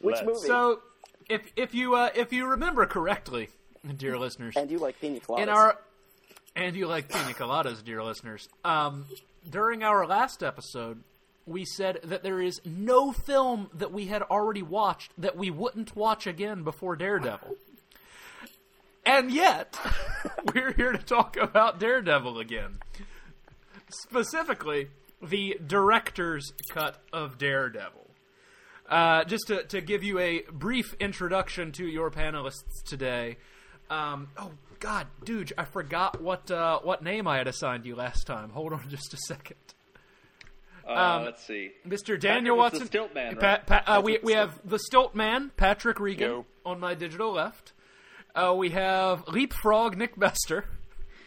Which Let's- movie? So, if if you uh, if you remember correctly, dear listeners, and you like pina coladas? in our and you like pina coladas, dear listeners. Um, during our last episode, we said that there is no film that we had already watched that we wouldn't watch again before Daredevil. And yet, we're here to talk about Daredevil again. Specifically, the director's cut of Daredevil. Uh, just to, to give you a brief introduction to your panelists today. Um, oh God, dude, I forgot what uh, what name I had assigned you last time. Hold on just a second, Uh, Um, let's see. Mr. Daniel the Watson. Stilt Man, Pa- right? pa- uh, we we have the Stilt Man, Patrick Regan, Yo. on my digital left. Uh, we have Leapfrog Nick Bester.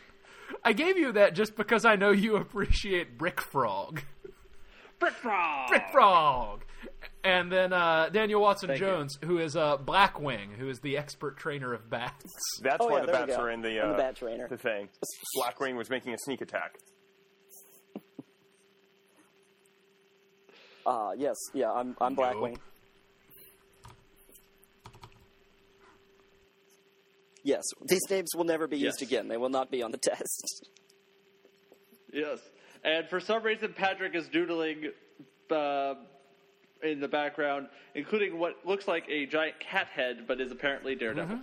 I gave you that just because I know you appreciate Brick Frog. Brick Frog. Brick Frog. And then uh, Daniel Watson Thank you. Jones, who is uh, Blackwing, who is the expert trainer of bats. That's Oh, why yeah, the bats go. are in the, uh, the bat trainer. the thing. Blackwing was making a sneak attack. Uh, yes, yeah, I'm I'm Blackwing. Yes, these names will never be used again. They will not be on the test. Yes. And for some reason, Patrick is doodling uh, in the background, including what looks like a giant cat head, but is apparently Daredevil.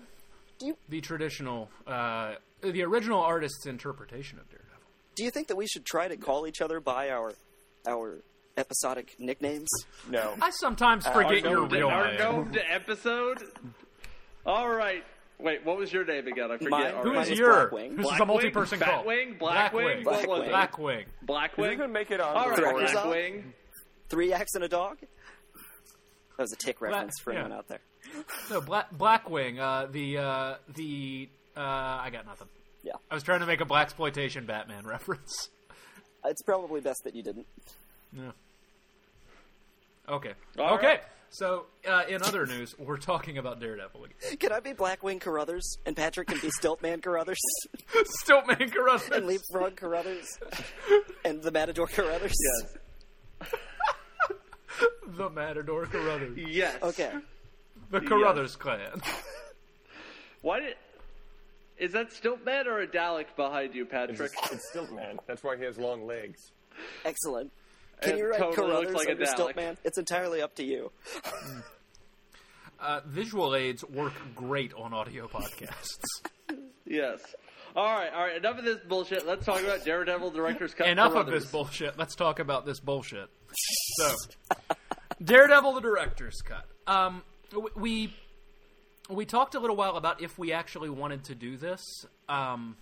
The traditional, uh, the original artist's interpretation of Daredevil. Do you think that we should try to call each other by our our episodic nicknames? No. I sometimes forget Our your real our name. known episode. All right. Wait, what was your name again? I forget. Mine- already. Who Mine is is your? Blackwing. This is a Blackwing? multi-person call. Batwing? Blackwing. Blackwing? What was it? Blackwing. Is Blackwing. he going to make it on All the right, recording? Director's Blackwing. Three acts and a dog. That was a tick Black- reference for yeah. anyone out there. No, Black, Blackwing. Uh, the uh, the uh, I got nothing. Yeah, I was trying to make a black exploitation Batman reference. it's probably best that you didn't. Yeah. Okay. All okay. right. So, uh, in other news, we're talking about Daredevil again. Can I be Blackwing Carruthers and Patrick can be Stiltman Carruthers Stiltman Carruthers. and Leapfrog Carruthers and the Matador Carruthers? Yes. the Matador Carruthers. Yes. Okay. The Carruthers clan. Why did? Is that Stiltman or a Dalek behind you, Patrick? it's Stiltman. That's why he has long legs. Excellent. Can It you write totally looks Carruthers like a under Dalek. Stiltman? It's entirely up to you. Uh, visual aids work great on audio podcasts. Yes. All right, all right. Enough of this bullshit. Let's talk about Daredevil director's cut. Enough for of this bullshit. Let's talk about this bullshit. So, Daredevil, the director's cut. Um, we we talked a little while about if we actually wanted to do this. Um,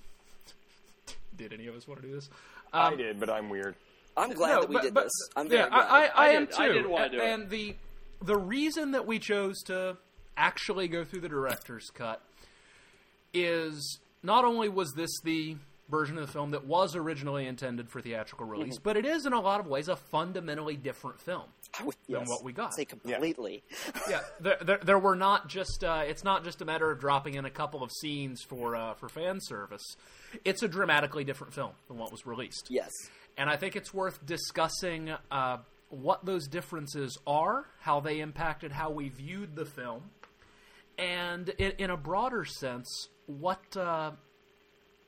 did any of us want to do this? I Um, did, but I'm weird. I'm glad no, that we but- did but- this. I'm very yeah, glad. I, I, I, I am did- too. I did wanna do it. and the the reason that we chose to actually go through the director's cut is not only was this the version of the film that was originally intended for theatrical release, Mm-hmm. but it is in a lot of ways a fundamentally different film. Would, than yes, what we got. Say completely. Yeah, there, there, there were not just. Uh, it's not just a matter of dropping in a couple of scenes for uh, for fan service. It's a dramatically different film than what was released. Yes. And I think it's worth discussing uh, what those differences are, how they impacted how we viewed the film, and in, in a broader sense, what uh,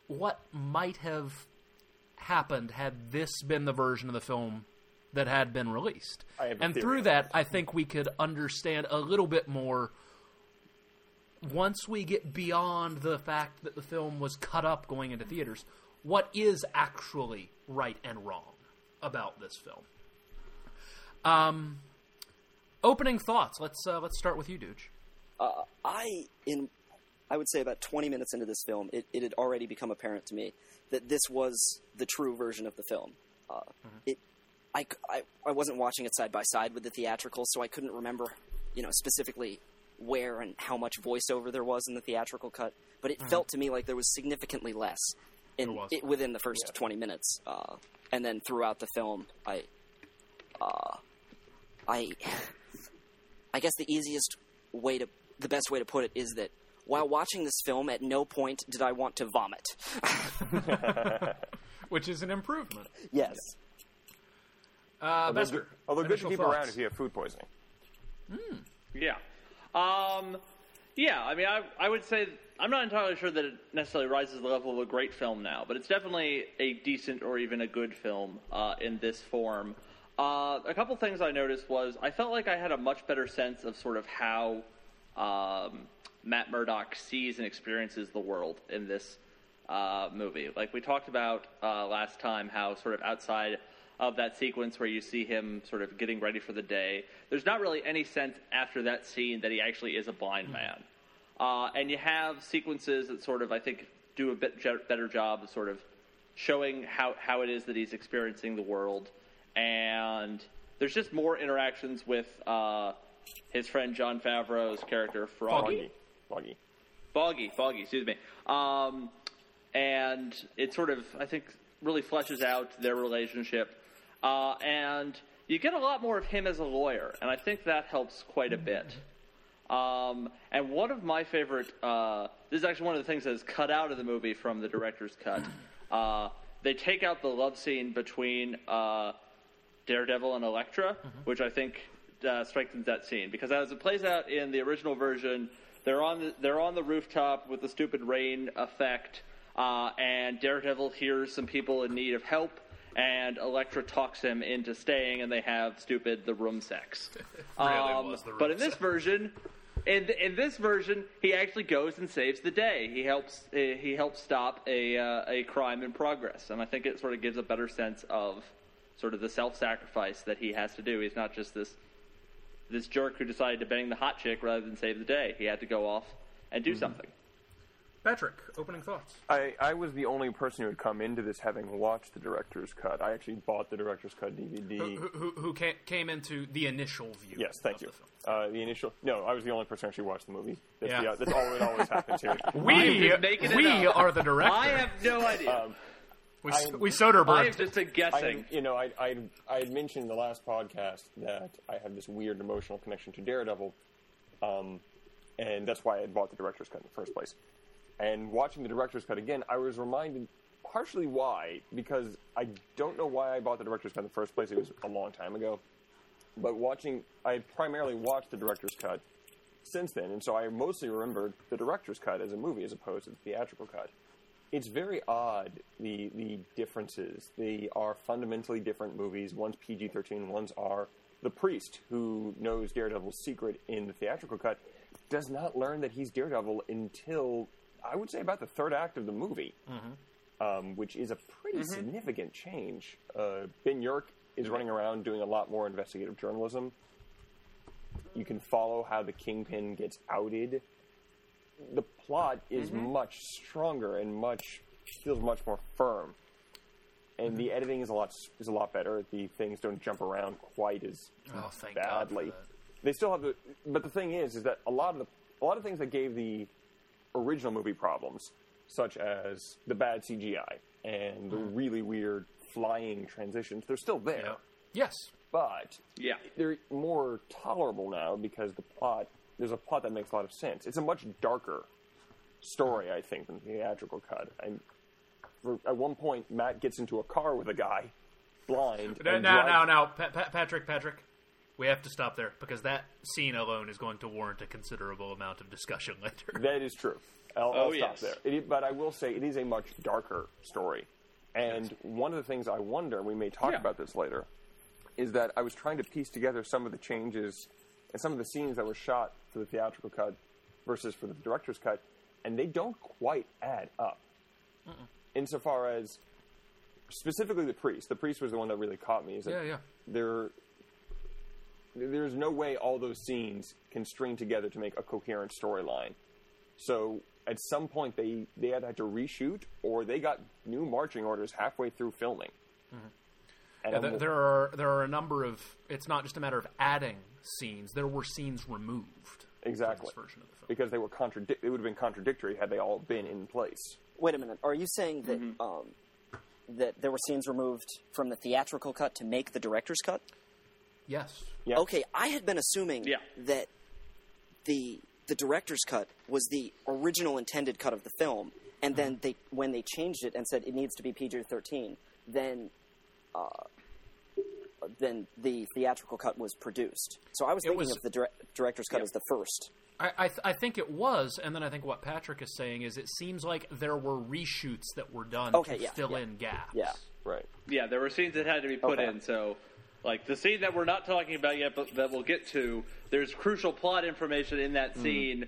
what might have happened had this been the version of the film that had been released. I have a And through that, I think we could understand a little bit more once we get beyond the fact that the film was cut up going into theaters, what is actually right and wrong about this film? Um, opening thoughts. Let's uh, let's start with you, Dooch. Uh, I in I would say about 20 minutes into this film, it, it had already become apparent to me that this was the true version of the film. Uh, It, I, I, I wasn't watching it side by side with the theatrical, so I couldn't remember, you know, specifically where and how much voiceover there was in the theatrical cut. But it felt to me like there was significantly less in it, within the first 20 minutes, uh, and then throughout the film, I, uh, I, I guess the easiest way to, the best way to put it is that while watching this film, at no point did I want to vomit. Which is an improvement. yes. Uh, Although, Bester, good, although good to keep thoughts. around if you have food poisoning. Yeah. Um, yeah, I mean, I, I would say I'm not entirely sure that it necessarily rises to the level of a great film now, but it's definitely a decent or even a good film uh, in this form. Uh, a couple things I noticed was I felt like I had a much better sense of sort of how um, Matt Murdock sees and experiences the world in this uh, movie. Like we talked about uh, last time, how sort of outside of that sequence where you see him sort of getting ready for the day, there's not really any sense after that scene that he actually is a blind man. Uh, and you have sequences that sort of, I think, do a bit je- better job of sort of showing how, how it is that he's experiencing the world. And there's just more interactions with uh, his friend Jon Favreau's character, Froggy. Foggy. Foggy. Foggy, Foggy, excuse me. Um, and it sort of, I think, really fleshes out their relationship. Uh, and you get a lot more of him as a lawyer, and I think that helps quite a bit. Um, and one of my favorite, uh, this is actually one of the things that is cut out of the movie from the director's cut. Uh, they take out the love scene between uh, Daredevil and Elektra, which I think uh, strengthens that scene because as it plays out in the original version, they're on the, they're on the rooftop with the stupid rain effect, uh, and Daredevil hears some people in need of help. And Elektra talks him into staying, and they have stupid the room sex. Really Um, the room but in this sex. version, in in this version, he actually goes and saves the day. He helps uh, he helps stop a uh, a crime in progress, and I think it sort of gives a better sense of sort of the self sacrifice that he has to do. He's not just this this jerk who decided to bang the hot chick rather than save the day. He had to go off and Mm-hmm. do something. Patrick, opening thoughts. I, I was the only person who had come into this having watched the director's cut. I actually bought the director's cut DVD. Who, who, who ca- came into the initial view? Yes, thank of you. the film. Uh, the initial. No, I was the only person who actually watched the movie. That's, Yeah. the, that's all that always happens here. We, just making it we are the director. I have no idea. Um, we, I- we I Soderbergh. have just been I, guessing. you know, I, I, I had mentioned in the last podcast that I have this weird emotional connection to Daredevil, um, and that's why I had bought the director's cut in the first place. And watching the director's cut again, I was reminded partially why, because I don't know why I bought the director's cut in the first place. It was a long time ago. But watching, I primarily watched the director's cut since then, and so I mostly remembered the director's cut as a movie as opposed to the theatrical cut. It's very odd the the differences. They are fundamentally different movies. One's PG thirteen, one's R. The priest who knows Daredevil's secret in the theatrical cut does not learn that he's Daredevil until I would say about the third act of the movie, um, which is a pretty significant change. Uh, Ben Urich is running around doing a lot more investigative journalism. You can follow how the Kingpin gets outed. The plot is mm-hmm. much stronger and much feels much more firm, and the mm-hmm. editing is a lot is a lot better. The things don't jump around quite as oh, thank God. for badly. They still have the, but the thing is, is that a lot of the a lot of things that gave the original movie problems, such as the bad CGI and the mm-hmm. really weird flying transitions, they're still there. Yeah. Yes. But Yeah. they're more tolerable now because the plot there's a plot that makes a lot of sense. It's a much darker story, I think, than the theatrical cut. And for, at one point, Matt gets into a car with a guy, blind. Now, and now, drives- now, now, Pa- Pa- Patrick, Patrick, we have to stop there because that scene alone is going to warrant a considerable amount of discussion later. That is true. I'll, Oh, I'll stop yes. there. It is- but I will say it is a much darker story. And one of the things I wonder, and we may talk Yeah. about this later, is that I was trying to piece together some of the changes and some of the scenes that were shot for the theatrical cut versus for the director's cut, and they don't quite add up. Insofar as specifically the priest, the priest was the one that really caught me. Is that Yeah, yeah. there there's no way all those scenes can string together to make a coherent storyline. So at some point they they had to reshoot or they got new marching orders halfway through filming. And Mm-hmm. Yeah, there are there are a number of. It's not just a matter of adding scenes. There were scenes removed. Exactly From this version of the film. because they were contradic- it would have been contradictory had they all been in place. Wait a minute. Are you saying that um, that there were scenes removed from the theatrical cut to make the director's cut? Yes. Yeah. Okay, I had been assuming Yeah. that the the director's cut was the original intended cut of the film, and then they when they changed it and said it needs to be PG thirteen, then uh, then the theatrical cut was produced. So I was It thinking was- of the dire- director's cut as the first. I, I, th- I think it was, and then I think what Patrick is saying is it seems like there were reshoots that were done Okay, to yeah, fill yeah. in gaps. Yeah. Right. Yeah, there were scenes that had to be put Okay. in. So, like the scene that we're not talking about yet, but that we'll get to. There's crucial plot information in that mm. scene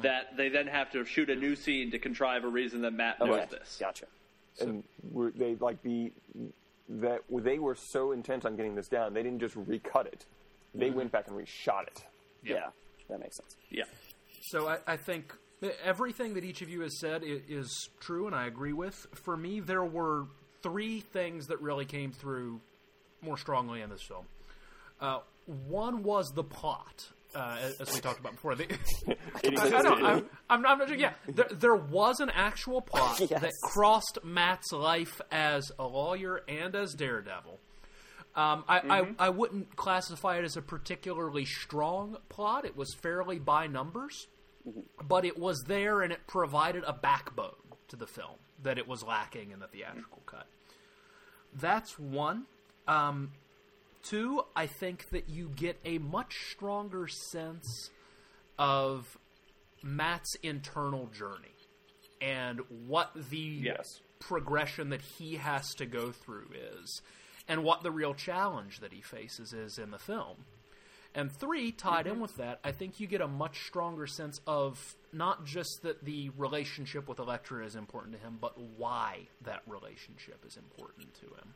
that they then have to shoot a new scene to contrive a reason that Matt knows this. gotcha. and were they like the that they were so intent on getting this down, they didn't just recut it. They went back and reshot it. Yeah. that makes sense. Yeah. So I, I think everything that each of you has said i- is true, and I agree with. For me, there were three things that really came through more strongly in this film. Uh, one was the plot, uh, as- we talked about before. I existed. know, I'm, I'm, I'm not. Yeah, there, there was an actual plot Yes. that crossed Matt's life as a lawyer and as Daredevil. Um, I, I, I wouldn't classify it as a particularly strong plot. It was fairly by numbers, but it was there and it provided a backbone to the film that it was lacking in the theatrical cut. That's one. Um, two, I think that you get a much stronger sense of Matt's internal journey and what the Yes. progression that he has to go through is, and what the real challenge that he faces is in the film. And three, tied in mm-hmm. with that, I think you get a much stronger sense of not just that the relationship with Elektra is important to him, but why that relationship is important to him.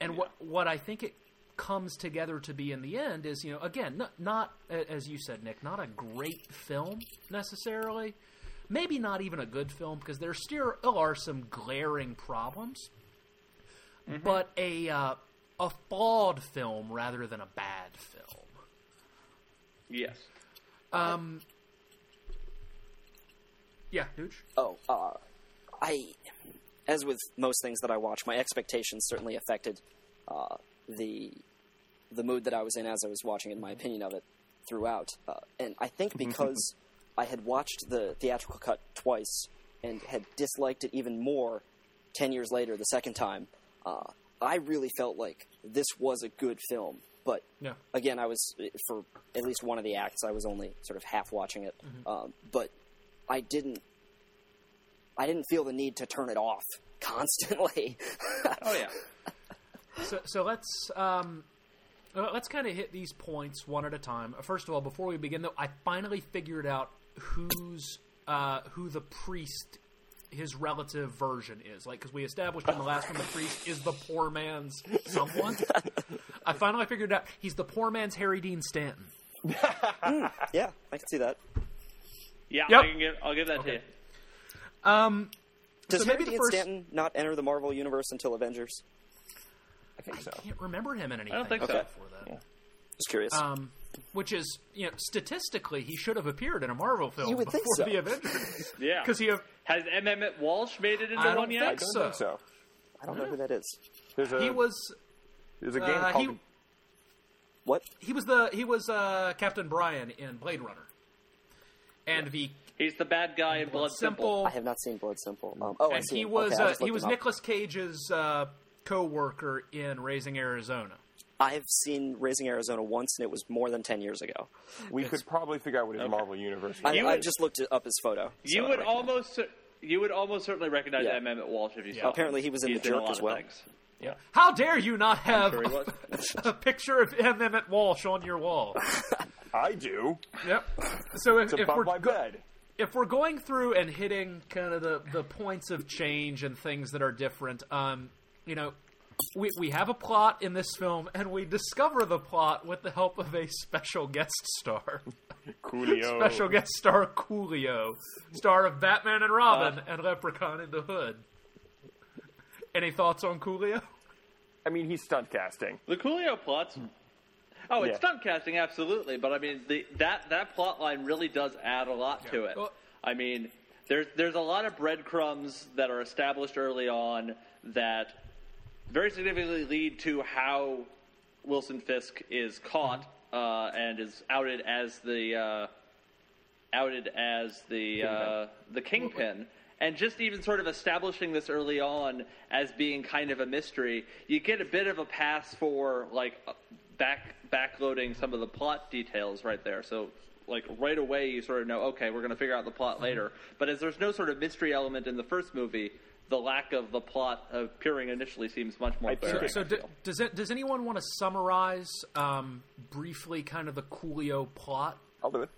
And what what I think it comes together to be in the end is, you know, again, not, not as you said, Nick, not a great film necessarily, maybe not even a good film because there still are some glaring problems, but a uh, a flawed film rather than a bad film. Yes. Um, yeah, Dooch. Oh, uh, I, as with most things that I watch, my expectations certainly affected uh, the the mood that I was in as I was watching it, and my opinion of it throughout. Uh, and I think because I had watched the theatrical cut twice and had disliked it even more ten years later, the second time, uh, I really felt like this was a good film. But Yeah. again, I was for at least one of the acts. I was only sort of half watching it, um, but I didn't. I didn't feel the need to turn it off constantly. Oh yeah. So, so let's um, let's kind of hit these points one at a time. Uh, First of all, before we begin, though, I finally figured out who's uh, who the priest, his relative version is. Like, because we established in the last one, the priest is the poor man's someone. I finally figured out he's the poor man's Harry Dean Stanton. yeah, I can see that. Yeah. Yep. I can give, I'll give that to you. Um, Does So Harry maybe the Dean first- Stanton not enter the Marvel universe until Avengers? I think so. I can't remember him in anything. I don't think so. before that. Just curious. Um, which is, you know, statistically, he should have appeared in a Marvel film You would before think so. the Avengers. Yeah. Because he have, Has M. Emmet Walsh made it into I don't one yet? I don't so. think so. I don't know who that is. There's a he was there's a game uh, called he, What? he was the he was uh, Captain Bryant in Blade Runner, and the He's the bad guy in Blood Simple. Simple. I have not seen Blood Simple. Um, oh, I and see. he was Okay, uh, he was him up. Nicolas Cage's uh, co-worker in Raising Arizona. I've seen Raising Arizona once, and it was more than ten years ago. we could probably figure out what his Marvel universe I, was. I just looked up his photo. You so would almost you would almost certainly recognize Yeah. M. Emmet Walsh if you saw him. Apparently he was in He's The Jerk as well. things. Yeah. How dare you not have Sure he was. a picture of M. Emmet Walsh on your wall? I do. yep. So if, It's if we're my bed. If we're going through and hitting kind of the, the points of change and things that are different, um, you know, we, we have a plot in this film, and we discover the plot with the help of a special guest star. Coolio. Special guest star Coolio, star of Batman and Robin and Leprechaun in the Hood. Any thoughts on Coolio? I mean, he's stunt casting. The Coolio plots. Oh, it's Yeah. stunt casting, absolutely. But I mean, the, that that plot line really does add a lot to it. Well- I mean, there's there's a lot of breadcrumbs that are established early on that very significantly lead to how Wilson Fisk is caught uh, and is outed as the uh, outed as the uh, the kingpin. and just even sort of establishing this early on as being kind of a mystery, you get a bit of a pass for like back backloading some of the plot details right there. So like right away you sort of know okay we're going to figure out the plot later. But as there's no sort of mystery element in the first movie, the lack of the plot appearing initially seems much more I think glaring. it- So, I d- does it, does anyone want to summarize um, briefly kind of the Coolio plot? I'll do it.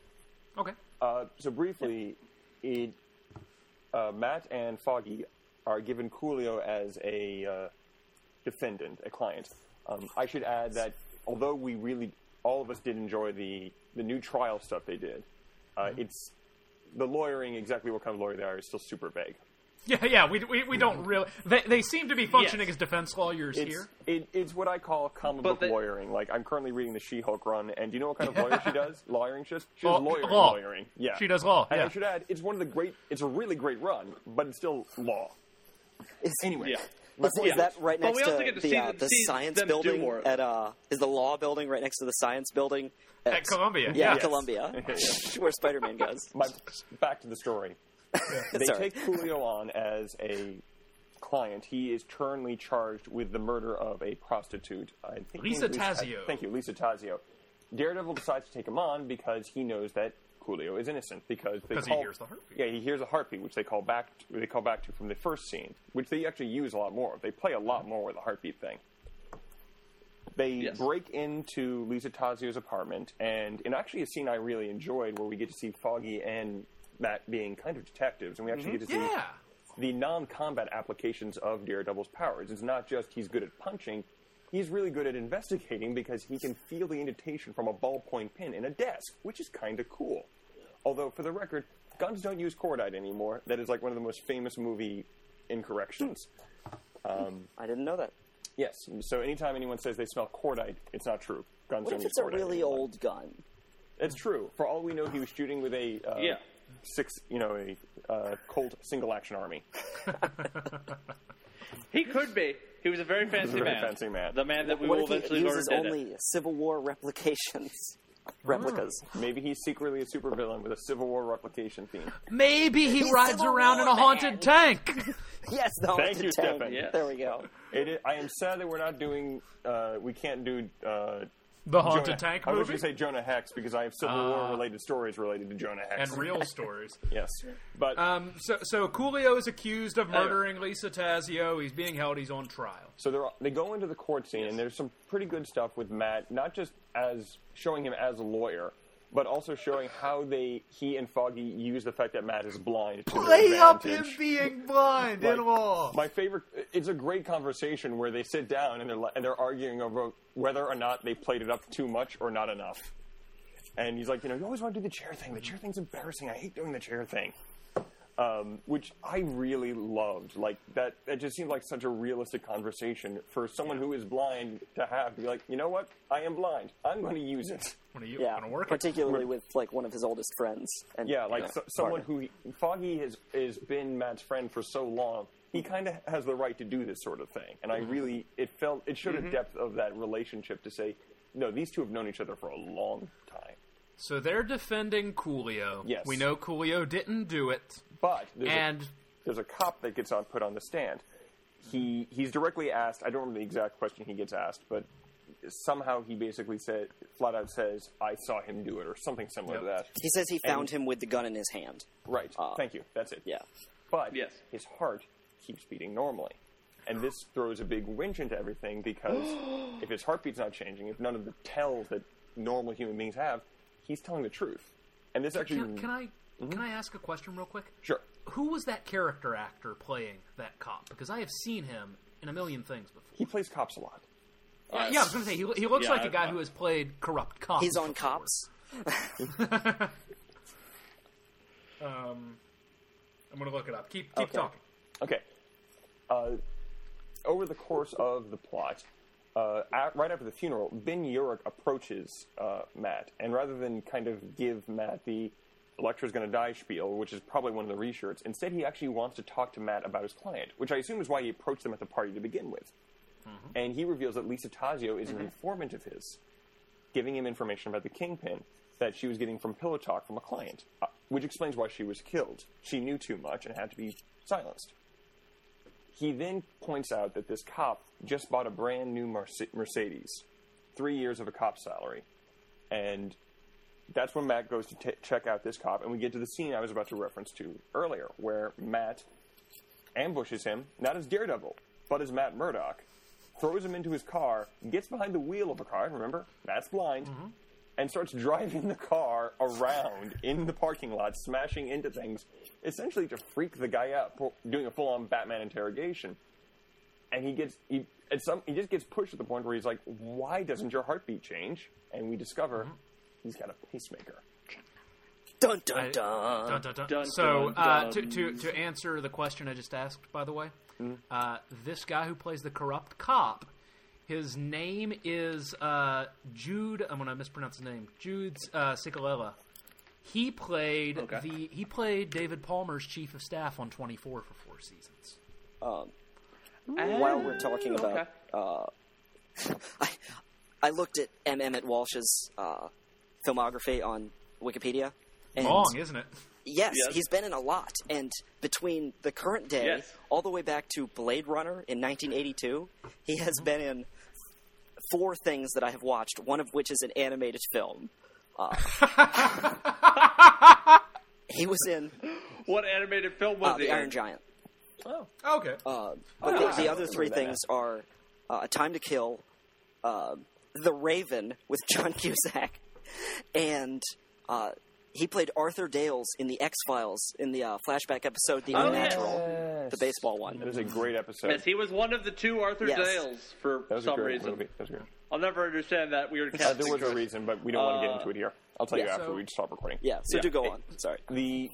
Okay. Uh, so briefly, it, uh, Matt and Foggy are given Coolio as a uh, defendant, a client. Um, I should add that although we really, all of us did enjoy the the new trial stuff they did, uh, it's the lawyering exactly what kind of lawyer they are is still super vague. Yeah, yeah. We, we, we don't really. They, they seem to be functioning Yes. as defense lawyers It's, here. it, it's what I call comic But book they- lawyering. Like I'm currently reading the She-Hulk run, and do you know what kind of lawyer she does? Lawyering, she does, she does Law- lawyering, law. lawyering. Yeah, She does law, And I should add, it's one of the great. It's a really great run, but it's still law. Is, Anyway, Yeah. My is, point is that right next to to the, see uh, the see science building more at uh is the law building right next to the science building At Columbia, Yeah, yeah. at Columbia, where Spider-Man goes. my, back to the story. They Sorry. take Coolio on as a client. He is currently charged with the murder of a prostitute. I think Lisa named Tazio. Thank you, Lisa Tazio. Daredevil decides to take him on because he knows that Coolio is innocent because they Because he hears the heartbeat. Yeah, he hears a heartbeat, which they call back. They call back to from the first scene, which they actually use a lot more. They play a lot more with the heartbeat thing. They Yes. break into Lisa Tazio's apartment, and in actually a scene I really enjoyed, where we get to see Foggy and Matt being kind of detectives, and we actually get to mm-hmm. see Yeah. the non-combat applications of Daredevil's powers. It's not just he's good at punching; he's really good at investigating because he can feel the indentation from a ballpoint pen in a desk, which is kind of cool. Although, for the record, guns don't use cordite anymore. That is like one of the most famous movie incorrections. I didn't know that. Yes. So anytime anyone says they smell cordite, it's not true. Guns What don't if use it's a cordite really anymore. old gun? It's true. For all we know, he was shooting with a uh, Yeah. six, you know, a uh, Colt single action army. He could be. He was a very fancy very man. fancy man. The man that we what will if he eventually learn uses did it. only Civil War replications, replicas? Maybe he's secretly a supervillain with a Civil War replication theme. Maybe he He's rides Civil around in a War haunted man. tank. Yes, no. Thank it's you, tank. Stefan. Yes. There we go. It is, I am sad that we're not doing. Uh, we can't do uh, The haunted Jonah, tank I was movie going to say Jonah Hex because I have Civil Ah. War related stories related to Jonah Hex. and real stories. yes, but Um, so, so Coolio is accused of murdering Lisa Tazio. He's being held. He's on trial. So they're, they go into the court scene, and there's some pretty good stuff with Matt, not just as showing him as a lawyer, but also showing how they he and Foggy use the fact that Matt is blind to their advantage. being blind Like, My favorite. It's a great conversation where they sit down and they're and they're arguing over whether or not they played it up too much or not enough. And he's like, you know, you always want to do the chair thing. The chair thing's embarrassing. I hate doing the chair thing. Um, which I really loved. Like that. That just seemed like such a realistic conversation for someone who is blind to have to be like, you know what? I am blind. I'm going to use it. When are you Yeah, going to work? it? particularly with like one of his oldest friends. And, Yeah, like you know, so, someone partner. who Foggy has has been Matt's friend for so long. He kind of has the right to do this sort of thing, and I Mm-hmm. really it felt it showed a depth of that relationship to say, no, these two have known each other for a long time. So they're defending Coolio. Yes. We know Coolio didn't do it. But there's, And a, there's a cop that gets on put on the stand. He he's directly asked. I don't remember the exact question he gets asked, but somehow he basically said flat out says, "I saw him do it" or something similar to that. he says he found him with the gun in his hand. Right. Uh, Thank you. That's it. Yeah. But Yes. his heart keeps beating normally. And this throws a big wrench into everything because if his heartbeat's not changing, if none of the tells that normal human beings have, he's telling the truth. And this actually. can, can I can I ask a question real quick? Sure. Who was that character actor playing that cop? Because I have seen him in a million things before. He plays cops a lot. yeah, yeah, I was going to say he, he looks Yeah, like a I've- guy who has played corrupt cops. He's on before. cops. Um, I'm going to look it up. Keep keep Okay. talking. Okay. Uh, over the course of the plot, uh, at, right after the funeral, Ben Urich approaches uh, Matt, and rather than kind of give Matt the Elektra's going to die spiel, which is probably one of the reshirts, instead he actually wants to talk to Matt about his client, which I assume is why he approached them at the party to begin with. And he reveals that Lisa Tazio is an informant of his, giving him information about the kingpin that she was getting from Pillow Talk from a client. Uh, which explains why she was killed. She knew too much and had to be silenced. He then points out that this cop just bought a brand new Mercedes, three years of a cop's salary, and that's when Matt goes to t- check out this cop, and we get to the scene I was about to reference to earlier, where Matt ambushes him, not as Daredevil, but as Matt Murdock, throws him into his car, gets behind the wheel of a car, remember, Matt's blind, mm-hmm. and starts driving the car around in the parking lot, smashing into things, essentially to freak the guy out, doing a full-on Batman interrogation. And he gets he at some he just gets pushed to the point where he's like, "Why doesn't your heartbeat change?" And we discover he's got a pacemaker. Dun dun I- dun. Dun, dun, dun. Dun, so, dun, uh. To, to to answer the question I just asked, by the way, uh, this guy who plays the corrupt cop, his name is uh, Jude. I'm gonna mispronounce his name. Jude uh, Ciccolella. He played Okay. the he played David Palmer's chief of staff on 24 for four seasons. While we're talking okay. about, uh, I, I looked at M. Emmet Walsh's uh, filmography on Wikipedia. And Long, isn't it? Yes, Yes. he's been in a lot. And between the current day, Yes. all the way back to Blade Runner in 1982, he has been in four things that I have watched, one of which is an animated film. Uh, he was in What animated film was uh, he The in? Iron Giant. Oh, Okay. Uh, but Oh, the, the other three remember that things are uh, A Time to Kill, uh, The Raven with John Cusack, and uh, he played Arthur Dales in the X Files in the uh, flashback episode The Oh, Unnatural, the baseball one. It was a great episode. Yes, he was one of the two Arthur Yes. Dales for that was a some great reason. movie. That was great. I'll never understand that weird Uh, there was a reason, but we don't want to get Uh, into it here. I'll tell you after so- we stop recording. Yeah, so Yeah. do go on. Sorry. the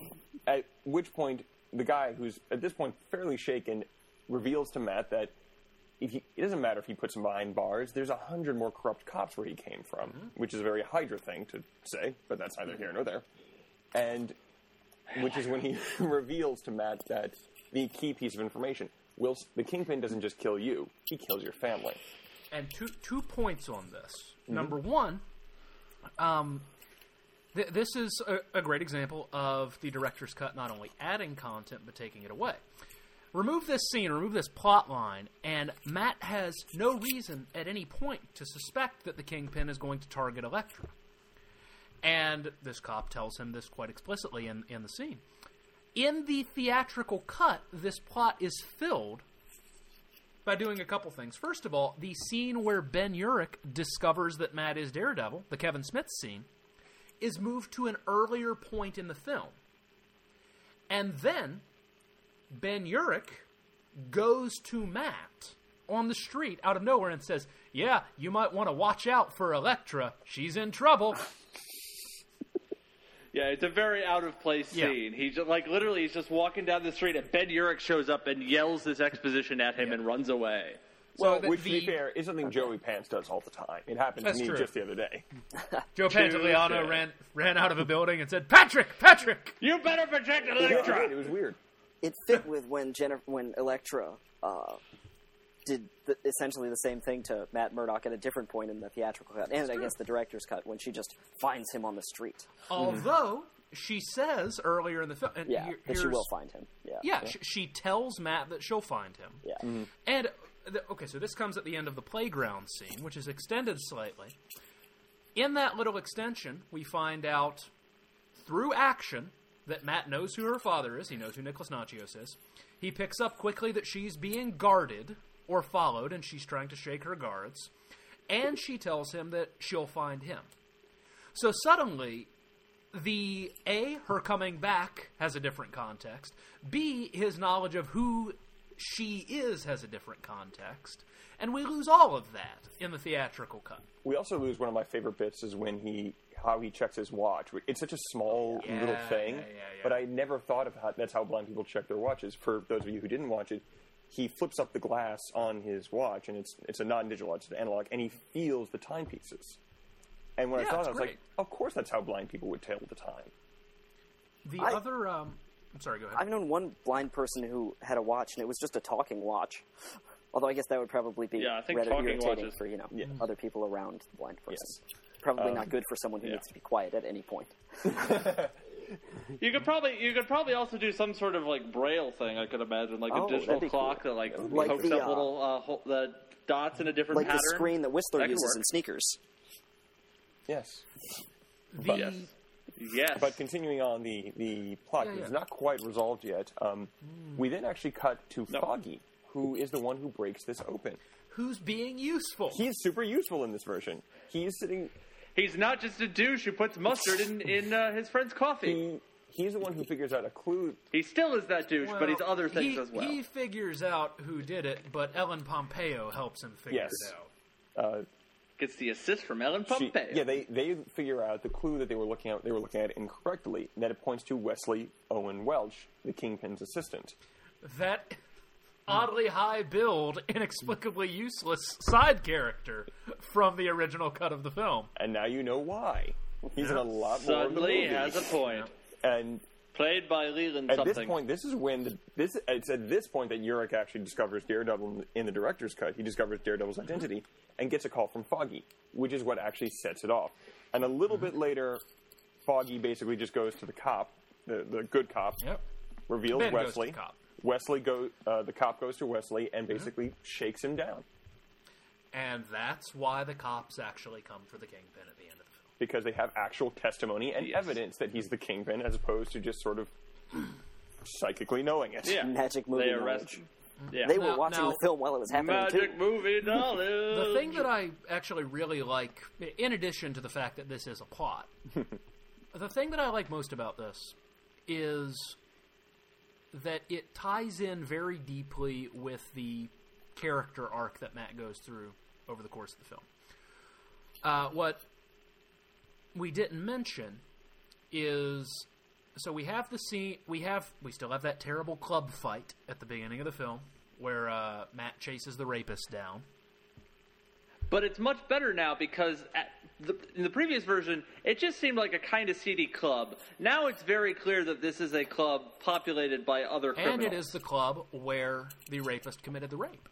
at which point the guy who's at this point fairly shaken reveals to Matt that if he, it doesn't matter if he puts him behind bars, there's a hundred more corrupt cops where he came from, which is a very Hydra thing to say, but that's neither here nor there. And which is when he reveals to Matt that the key piece of information: Will the Kingpin doesn't just kill you; he kills your family. and two two points on this. Number one, um, th- this is a, a great example of the director's cut not only adding content but taking it away. Remove this scene, remove this plot line, and Matt has no reason at any point to suspect that the Kingpin is going to target Elektra. And this cop tells him this quite explicitly in, in the scene. In the theatrical cut, this plot is filled by doing a couple things. First of all, the scene where Ben Urich discovers that Matt is Daredevil, the Kevin Smith scene, is moved to an earlier point in the film. And then Ben Urich goes to Matt on the street out of nowhere and says, Yeah, you might want to watch out for Elektra. She's in trouble. Yeah, it's a very out of place Yeah. scene. He's just, like literally he's just walking down the street and Ben Urich shows up and yells this exposition at him and runs away. Well, the- which to be fair is something Joey Pants does all the time. It happened That's to me true. just the other day. Joe Pantoliano ran ran out of a building and said, Patrick, Patrick! You better protect Elektra! It Elektra. was weird. It fit with when Jennifer, when Elektra uh, did the, essentially the same thing to Matt Murdock at a different point in the theatrical cut, and I guess the director's cut when she just finds him on the street. Although she says earlier in the film, and yeah, that she will find him. Yeah. Yeah, sh- she tells Matt that she'll find him. Yeah. And okay, so this comes at the end of the playground scene, which is extended slightly. In that little extension, we find out through action that Matt knows who her father is. He knows who Nicholas Natchios is. He picks up quickly that she's being guarded or followed, and she's trying to shake her guards. And she tells him that she'll find him. So suddenly, the A, her coming back has a different context. B, his knowledge of who she is has a different context. And we lose all of that in the theatrical cut. We also lose one of my favorite bits is when he how he checks his watch. It's such a small Yeah, little thing, yeah, yeah, but I never thought of how that's how blind people check their watches. For those of you who didn't watch it, he flips up the glass on his watch, and it's it's a non-digital, watch, it's an analog, and he feels the timepieces. And when I saw it, I was great. like, of course that's how blind people would tell the time. The I- other, um, I'm sorry, go ahead. I've known one blind person who had a watch, and it was just a talking watch. Although I guess that would probably be Yeah, I think rather talking irritating watches- for you know Yeah. other people around the blind person. Yes. Probably not good for someone who yeah. needs to be quiet at any point. You could probably you could probably also do some sort of like braille thing. I could imagine, like Oh, a digital clock cool. that like, Like pokes the, up uh, little uh, ho- the dots in a different like pattern. the screen that Whistler That uses work. in sneakers. Yes. The, Yes. Yes. But continuing on the, the plot, Yeah, it's yeah. not quite resolved yet. Um, We then actually cut to No. Foggy, who is the one who breaks this open. who's being useful? He's super useful in this version. He is sitting. He's not just a douche who puts mustard in in uh, his friend's coffee. He, he's the one who figures out a clue. He still is that douche, but he's other things he, as well. He figures out who did it, but Ellen Pompeo helps him figure Yes. it out. Uh, Gets the assist from Ellen she- Pompeo. yeah, they, they figure out the clue that they were looking at. They were looking at incorrectly. That it points to Wesley Owen Welch, the Kingpin's assistant. That oddly high build, inexplicably useless side character from the original cut of the film. And now you know why. He's in a lot more of the Suddenly has a point. And Played by Leland At something. this point, this is when the, this. It's at this point that Urich actually discovers Daredevil in the, in the director's cut. He discovers Daredevil's identity and gets a call from Foggy, which is what actually sets it off. And a little bit later, Foggy basically just goes to the cop, the, the good cop, Yep. reveals Ben goes to Wesley. the cop. Wesley go. Uh, the cop goes to Wesley and basically shakes him down And that's why the cops actually come for the kingpin at the end of the film. Because they have actual testimony and Yes. evidence that he's the kingpin, as opposed to just sort of psychically knowing it. yeah. Magic movie They arrest knowledge. Yeah. They were Now- watching now- the film while it was happening Magic too. movie knowledge. The thing that I actually really like, in addition to the fact that this is a plot, the thing that I like most about this is that it ties in very deeply with the character arc that Matt goes through over the course of the film. Uh, what we didn't mention is so we have the scene we have we still have that terrible club fight at the beginning of the film where uh, Matt chases the rapist down. But it's much better now because at the, in the previous version, it just seemed like a kind of seedy club. Now it's very clear that this is a club populated by other criminals. And it is the club where the rapist committed the rape.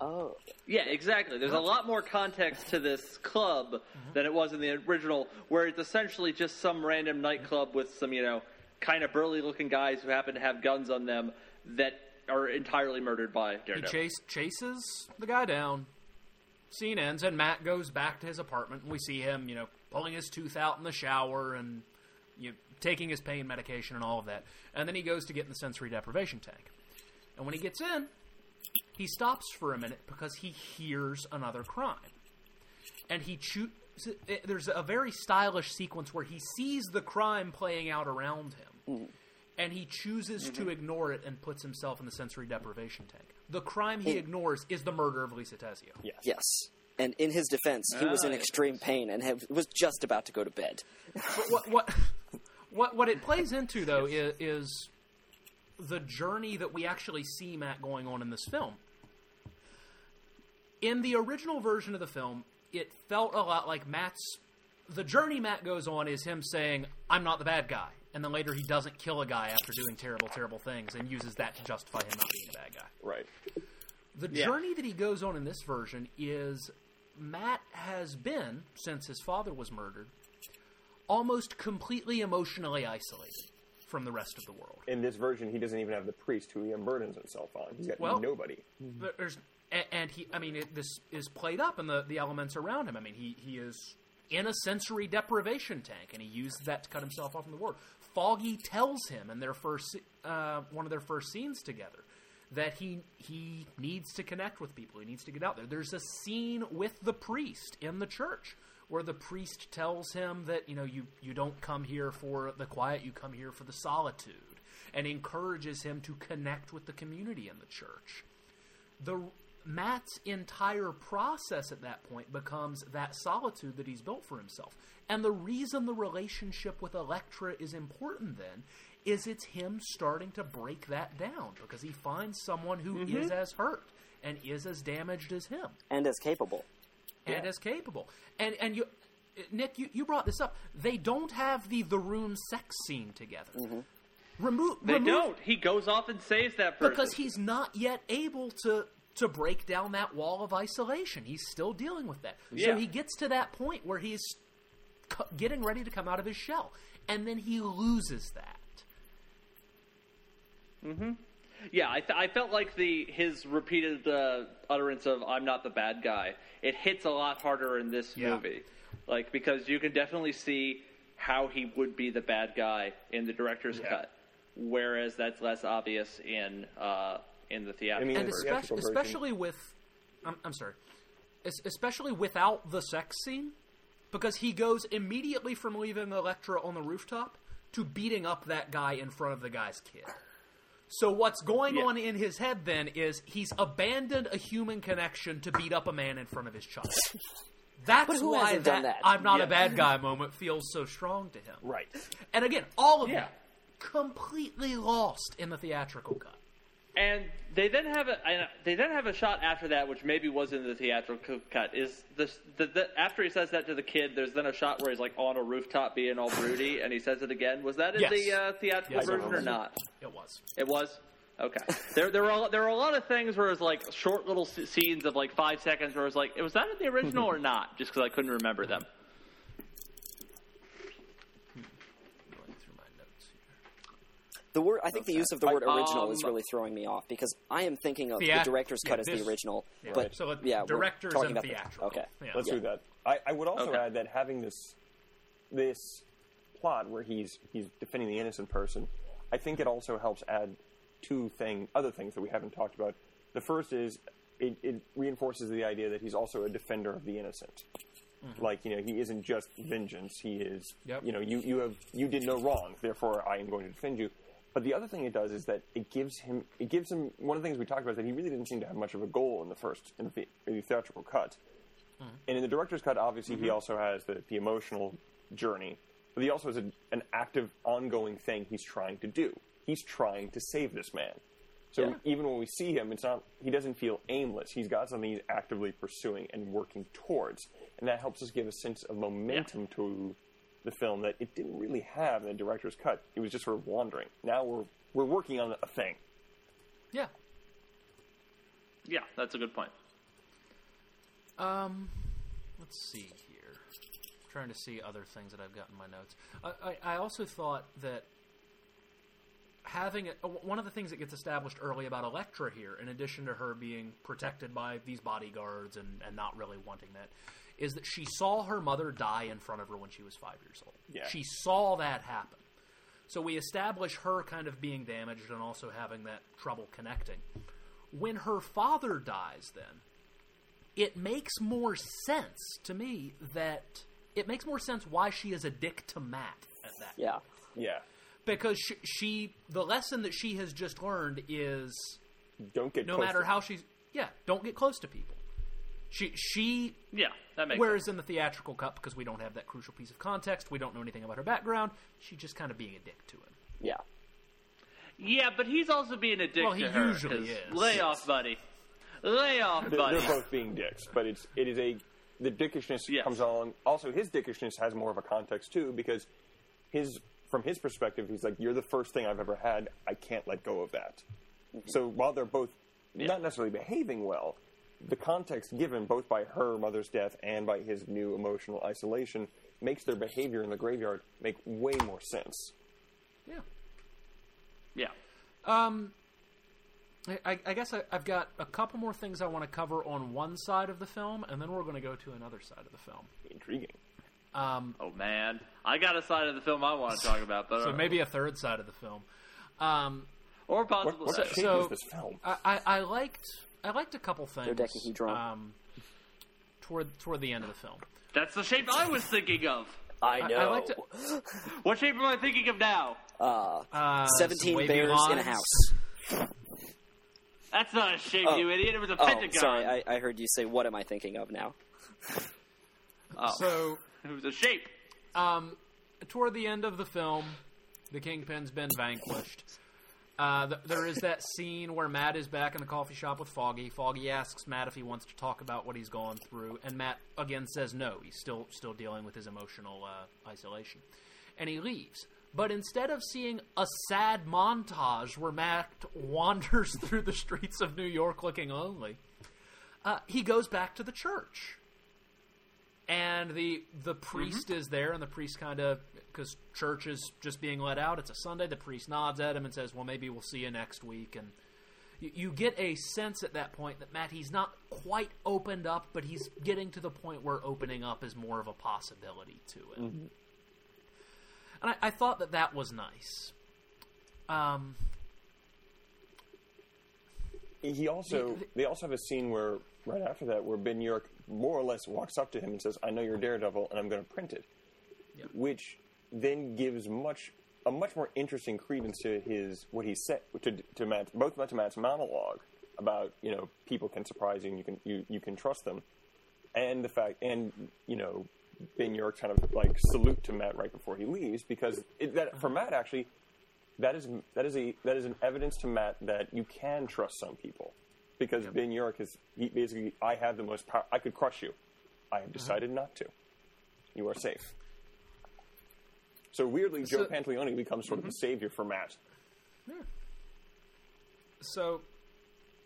Oh, Yeah, exactly. There's a lot more context to this club mm-hmm. than it was in the original, where it's essentially just some random nightclub with some, you know, kind of burly looking guys who happen to have guns on them that are entirely murdered by He Daredevil. chase, chases the guy down. Scene ends, and Matt goes back to his apartment, and we see him, you know, pulling his tooth out in the shower and you know, taking his pain medication and all of that. And then he goes to get in the sensory deprivation tank. And when he gets in, he stops for a minute because he hears another crime. And he choo- eh, there's a very stylish sequence where he sees the crime playing out around him. Mm. And he chooses to mm-hmm. ignore it and puts himself in the sensory deprivation tank. The crime he It- ignores is the murder of Lisa Tazio. Yes. yes. And in his defense, he was in Ah, extreme pain and have, was just about to go to bed. But what what what what it plays into though is, is the journey that we actually see Matt going on in this film. In the original version of the film, it felt a lot like Matt's the journey Matt goes on is him saying, "I'm not the bad guy," and then later he doesn't kill a guy after doing terrible, terrible things and uses that to justify him not being a bad guy. Right. The Yeah. journey that he goes on in this version is Matt has been, since his father was murdered, almost completely emotionally isolated from the rest of the world. In this version, he doesn't even have the priest who he unburdens himself on. He's got Well- nobody. There's, and he, I mean, it, this is played up in the, the elements around him. I mean, he, he is in a sensory deprivation tank, and he uses that to cut himself off from the world. Foggy tells him in their first, uh, one of their first scenes together, that he he needs to connect with people. He needs to get out there. There's a scene with the priest in the church where the priest tells him that you know you you don't come here for the quiet, you come here for the solitude, and encourages him to connect with the community in the church the Matt's entire process at that point becomes that solitude that he's built for himself. And the reason the relationship with Elektra is important then is it's him starting to break that down because he finds someone who mm-hmm. is as hurt and is as damaged as him And as capable. and as capable. And and you Nick, you, you brought this up. They don't have the the room sex scene together. Mm-hmm. Remove They remove, don't. He goes off and saves that person. because he's not yet able to to break down that wall of isolation. He's still dealing with that. So he gets to that point where he's getting ready to come out of his shell. and then he loses that. Yeah, I, th- I felt like the his repeated uh, utterance of "I'm not the bad guy." It hits a lot harder in this Yeah. movie, like because you can definitely see how he would be the bad guy in the director's Yeah. cut, whereas that's less obvious in uh, in the theatrical. mean, and the version. especially, version- especially with I'm, I'm sorry Es- especially without the sex scene because he goes immediately from leaving Elektra on the rooftop to beating up that guy in front of the guy's kid. So what's going Yeah. on in his head then is he's abandoned a human connection to beat up a man in front of his child. That's who why hasn't that, done that? I'm not a bad guy moment feels so strong to him. Right. And again, all of Yeah. that completely lost in the theatrical cut. And they then have a they then have a shot after that, which maybe was in the theatrical cut. Is this the, the after he says that to the kid? There's then a shot where he's like on a rooftop being all broody, and he says it again. Was that in Yes. the uh, theatrical Yes, version or not? It was. It was. Okay. There, there were a, there were a lot of things where it was like short little scenes of like five seconds where it was like, was that in the original or not? Just because I couldn't remember them. Going through my notes here. The word, I think the use of the word original is Um, really throwing me off because I am thinking of Theat- the director's yeah, cut as this- the original, yeah. but So let- yeah, we're directors talking and about the- theatrical. okay, Yeah. Let's Yeah. do that. I, I would also Okay. add that having this this plot where he's he's defending the innocent person, I think it also helps add two thing other things that we haven't talked about. The first is it, it reinforces the idea that he's also a defender of the innocent. Like you know, he isn't just vengeance. He is Yep. you know you you have you did no wrong, therefore I am going to defend you. But the other thing it does is that it gives him it gives him one of the things we talked about is that he really didn't seem to have much of a goal in the first in the, in the theatrical cut. Hmm. And in the director's cut, obviously, he mm-hmm. also has the, the emotional journey, but he also has a, an active, ongoing thing he's trying to do. He's trying to save this man. So Yeah. even when we see him, it's not he doesn't feel aimless. He's got something he's actively pursuing and working towards, and that helps us give a sense of momentum to the film that it didn't really have in the director's cut. It was just sort of wandering. Now we're we're working on a thing. Yeah. Yeah, that's a good point. Um, let's see here. trying to see other things that I've got in my notes. I, I, I also thought that having a, one of the things that gets established early about Elektra here, in addition to her being protected by these bodyguards and, and not really wanting that, is that she saw her mother die in front of her when she was five years old. Yeah. She saw that happen. So we establish her kind of being damaged and also having that trouble connecting. When her father dies, then, it makes more sense to me that it makes more sense why she is a dick to Matt at that. yeah, Yeah. Because she, she the lesson that she has just learned is Don't get no close matter to- how she's yeah, don't get close to people. She she Yeah, that makes whereas sense. in the theatrical cut because we don't have that crucial piece of context, we don't know anything about her background, she's just kind of being a dick to him. yeah. Yeah, but he's also being a dick Well, he to her. usually 'cause is. Lay off, buddy. Lay off, They're, buddy. they're both being dicks, but it's it is a the dickishness Yes. comes on. Also, his dickishness has more of a context too because his from his perspective, he's like, "You're the first thing I've ever had. I can't let go of that." So while they're both not necessarily behaving well, the context given both by her mother's death and by his new emotional isolation makes their behavior in the graveyard make way more sense. Yeah. yeah. Um, I, I guess I, I've got a couple more things I want to cover on one side of the film, and then we're going to go to another side of the film. Intriguing. Um, Oh man, I got a side of the film I want to talk about, but so uh, maybe a third side of the film. Um, or What, possible. what second. shape So- this film? I, I, I liked I liked a couple things. Dodecahedron. Um, toward toward the end of the film. That's the shape I was thinking of. I I- know. I liked it. What shape am I thinking of now? Uh, Uh, Seventeen wavy bears in a house. That's not a shape, Oh. you idiot. It was a Oh, pentagon. sorry, I, I heard you say, "What am I thinking of now?" Oh, So it was a shape. um, toward the end of the film, the kingpin's been vanquished. Uh, th- there is that scene where Matt is back in the coffee shop with Foggy. Foggy asks Matt if he wants to talk about what he's gone through, and Matt again says no. He's still still dealing with his emotional uh, isolation, and he leaves. But instead of seeing a sad montage where Matt wanders through the streets of New York looking lonely, uh, he goes back to the church. and the the priest is there, and the priest kind of because church is just being let out. It's a Sunday. The priest nods at him and says, "Well, maybe we'll see you next week." And you, you get a sense at that point that Matt he's not quite opened up, but he's getting to the point where opening up is more of a possibility to him. And I, I thought that that was nice. Um, He also The- the- they also have a scene where right after that where Ben Urich more or less walks up to him and says, "I know you're Daredevil, and I'm going to print it," Yep. which then gives much a much more interesting credence to his what he said to to Matt both to Matt's monologue about you know people can surprise you and you can you, you can trust them, and the fact and you know Ben Urich kind of like salute to Matt right before he leaves because it, that for Matt actually that is that is a that is an evidence to Matt that you can trust some people because Ben Urich is he basically I have the most power I could crush you. I have uh-huh. decided not to. You are safe so weirdly Joe So- Pantoliano becomes sort of the savior for Matt so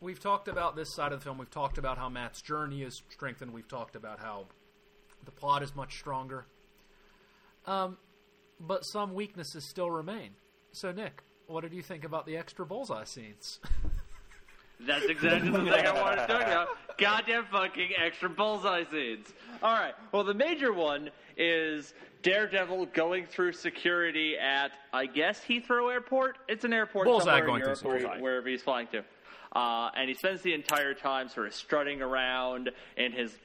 we've talked about this side of the film. We've talked about how Matt's journey is strengthened. We've talked about how the plot is much stronger. Um, but some weaknesses still remain. So, Nick, what did you think about the extra bullseye scenes? That's exactly the thing I wanted to talk about. Goddamn fucking extra bullseye scenes. All right. Well, the major one is Daredevil going through security at, I guess, Heathrow Airport. It's an airport Bullseye somewhere going in through Europe, where- security. wherever he's flying to. Uh, and he spends the entire time sort of strutting around in his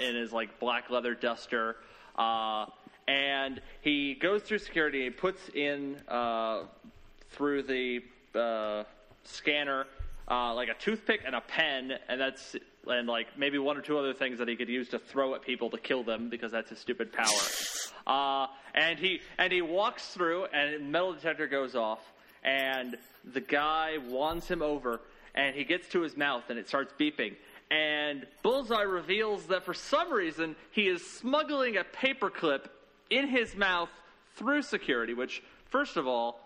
in his like black leather duster. Uh, and he goes through security. He puts in uh, through the uh, scanner uh, like a toothpick and a pen, and that's and like maybe one or two other things that he could use to throw at people to kill them because that's his stupid power. Uh, and he and he walks through, and metal detector goes off, and the guy wands him over, and he gets to his mouth, and it starts beeping. And Bullseye reveals that for some reason he is smuggling a paperclip in his mouth through security. Which, first of all,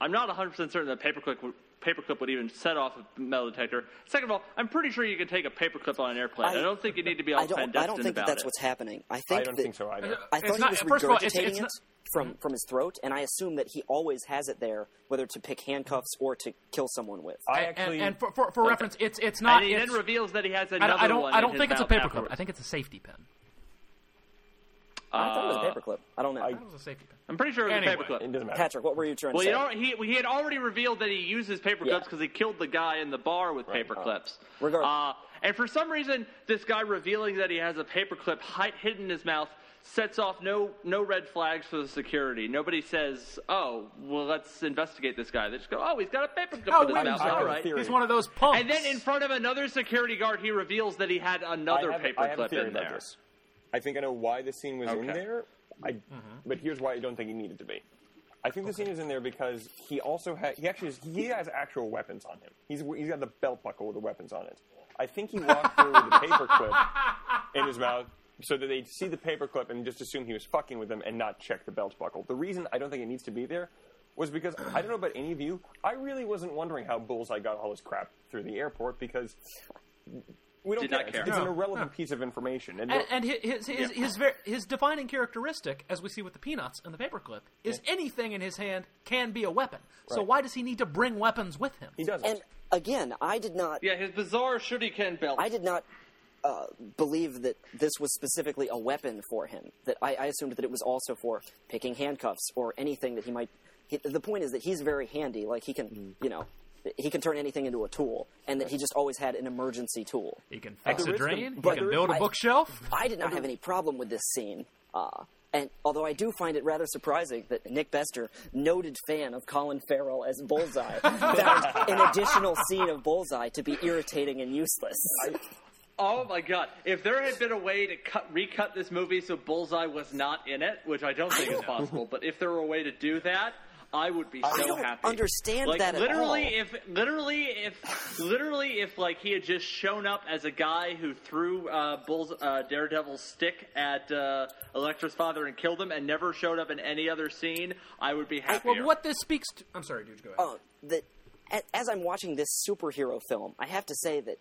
I'm not 100% certain that paperclip would, paperclip would even set off a metal detector. Second of all, I'm pretty sure you can take a paperclip on an airplane. I, I- don't think you need to be all I don't. clandestine I don't think that that's it. what's happening. I think I don't that, think so either I thought not- he was first of all, regurgitating it's- it's it not- from from his throat, and I assume that he always has it there, whether to pick handcuffs or to kill someone with. I and, actually and for, for, for reference, it's it's not. and he it's, then reveals that he has I another don't. I don't, I don't think it's a mouth paperclip. I think it's a safety pin. I thought it was Uh, a paperclip. I don't know. I- It was a safety pin. I'm pretty sure it was Anyway. a paperclip. it doesn't matter Patrick, what were you trying Well, to you say? know, he he had already revealed that he uses paperclips Yeah. because he killed the guy in the bar with Right. paperclips. Regard- Uh, and for some reason, this guy revealing that he has a paperclip hi- hidden in his mouth sets off no no red flags for the security. Nobody says, "Oh, well, let's investigate this guy." They just go, "Oh, he's got a paperclip How in his mouth." whimsical. I have All a right. theory. He's one of those punks. And then in front of another security guard, he reveals that he had another I have, I have a paperclip theory in about there. this. I think I know why the scene was in there. I, mm-hmm. but here's why I don't think it needed to be. I think the scene is in there because he also had he actually has, he has actual weapons on him. He's he's got the belt buckle with the weapons on it. I think he walked through with the paperclip in his mouth so that they'd see the paperclip and just assume he was fucking with them and not check the belt buckle. The reason I don't think it needs to be there was because I don't know about any of you. I really wasn't wondering how Bullseye got all his crap through the airport because we don't Did care. not It's, care. it's an No, irrelevant piece of information. And, and, and his his his, his, ver- his defining characteristic, as we see with the peanuts and the paperclip, is anything in his hand can be a weapon. So why does he need to bring weapons with him? he doesn't. and again, I did not. Yeah, his bizarre shuriken belt. I did not uh, believe that this was specifically a weapon for him. That I, I assumed that it was also for picking handcuffs or anything that he might. He, the point is that he's very handy. Like he can, you know, he can turn anything into a tool, and that he just always had an emergency tool. He can fix there a drain. He can there is- build a bookshelf. I did not have any problem with this scene. Uh, and although I do find it rather surprising that Nick Bester, noted fan of Colin Farrell as Bullseye, found an additional scene of Bullseye to be irritating and useless. Oh my god! If there had been a way to cut, recut this movie so Bullseye was not in it, which I don't think is possible, but if there were a way to do that, I would be so happy. I don't happy. understand like, that at literally, all. if literally if literally if like he had just shown up as a guy who threw uh, Bull's uh, Daredevil's stick at uh, Elektra's father and killed him, and never showed up in any other scene, I would be happy. Well, what this speaks to. I'm sorry, dude. Go ahead. uh, that a- as I'm watching this superhero film, I have to say that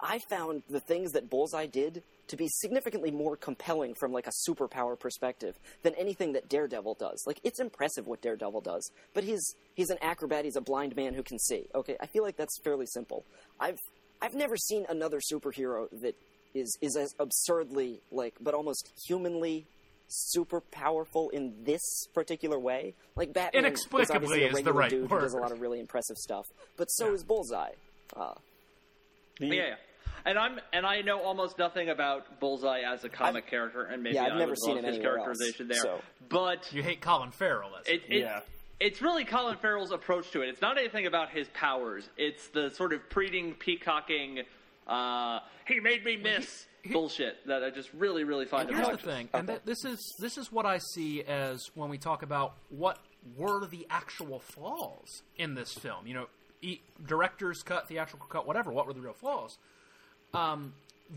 I found the things that Bullseye did to be significantly more compelling from like a superpower perspective than anything that Daredevil does. Like it's impressive what Daredevil does, but he's he's an acrobat, he's a blind man who can see. Okay, I feel like that's fairly simple. I've I've never seen another superhero that is is as absurdly like but almost humanly super powerful in this particular way. Like Batman Inexplicably is, obviously a is the regular right dude who does a word. lot of really impressive stuff, but so Yeah. is Bullseye. Uh, The- Yeah, yeah. And I'm and I know almost nothing about Bullseye as a comic character, and maybe yeah, I've I never would seen his anywhere else, characterization there. so- But You hate Colin Farrell. That's it, it, Yeah. it's really Colin Farrell's approach to it. It's not anything about his powers. It's the sort of preening, peacocking, uh, he made me miss bullshit that I just really, really find And here's the obnoxious. thing, and th- this is this is what I see as when we talk about what were the actual flaws in this film. You know, e- director's cut, theatrical cut, whatever. What were the real flaws? Um,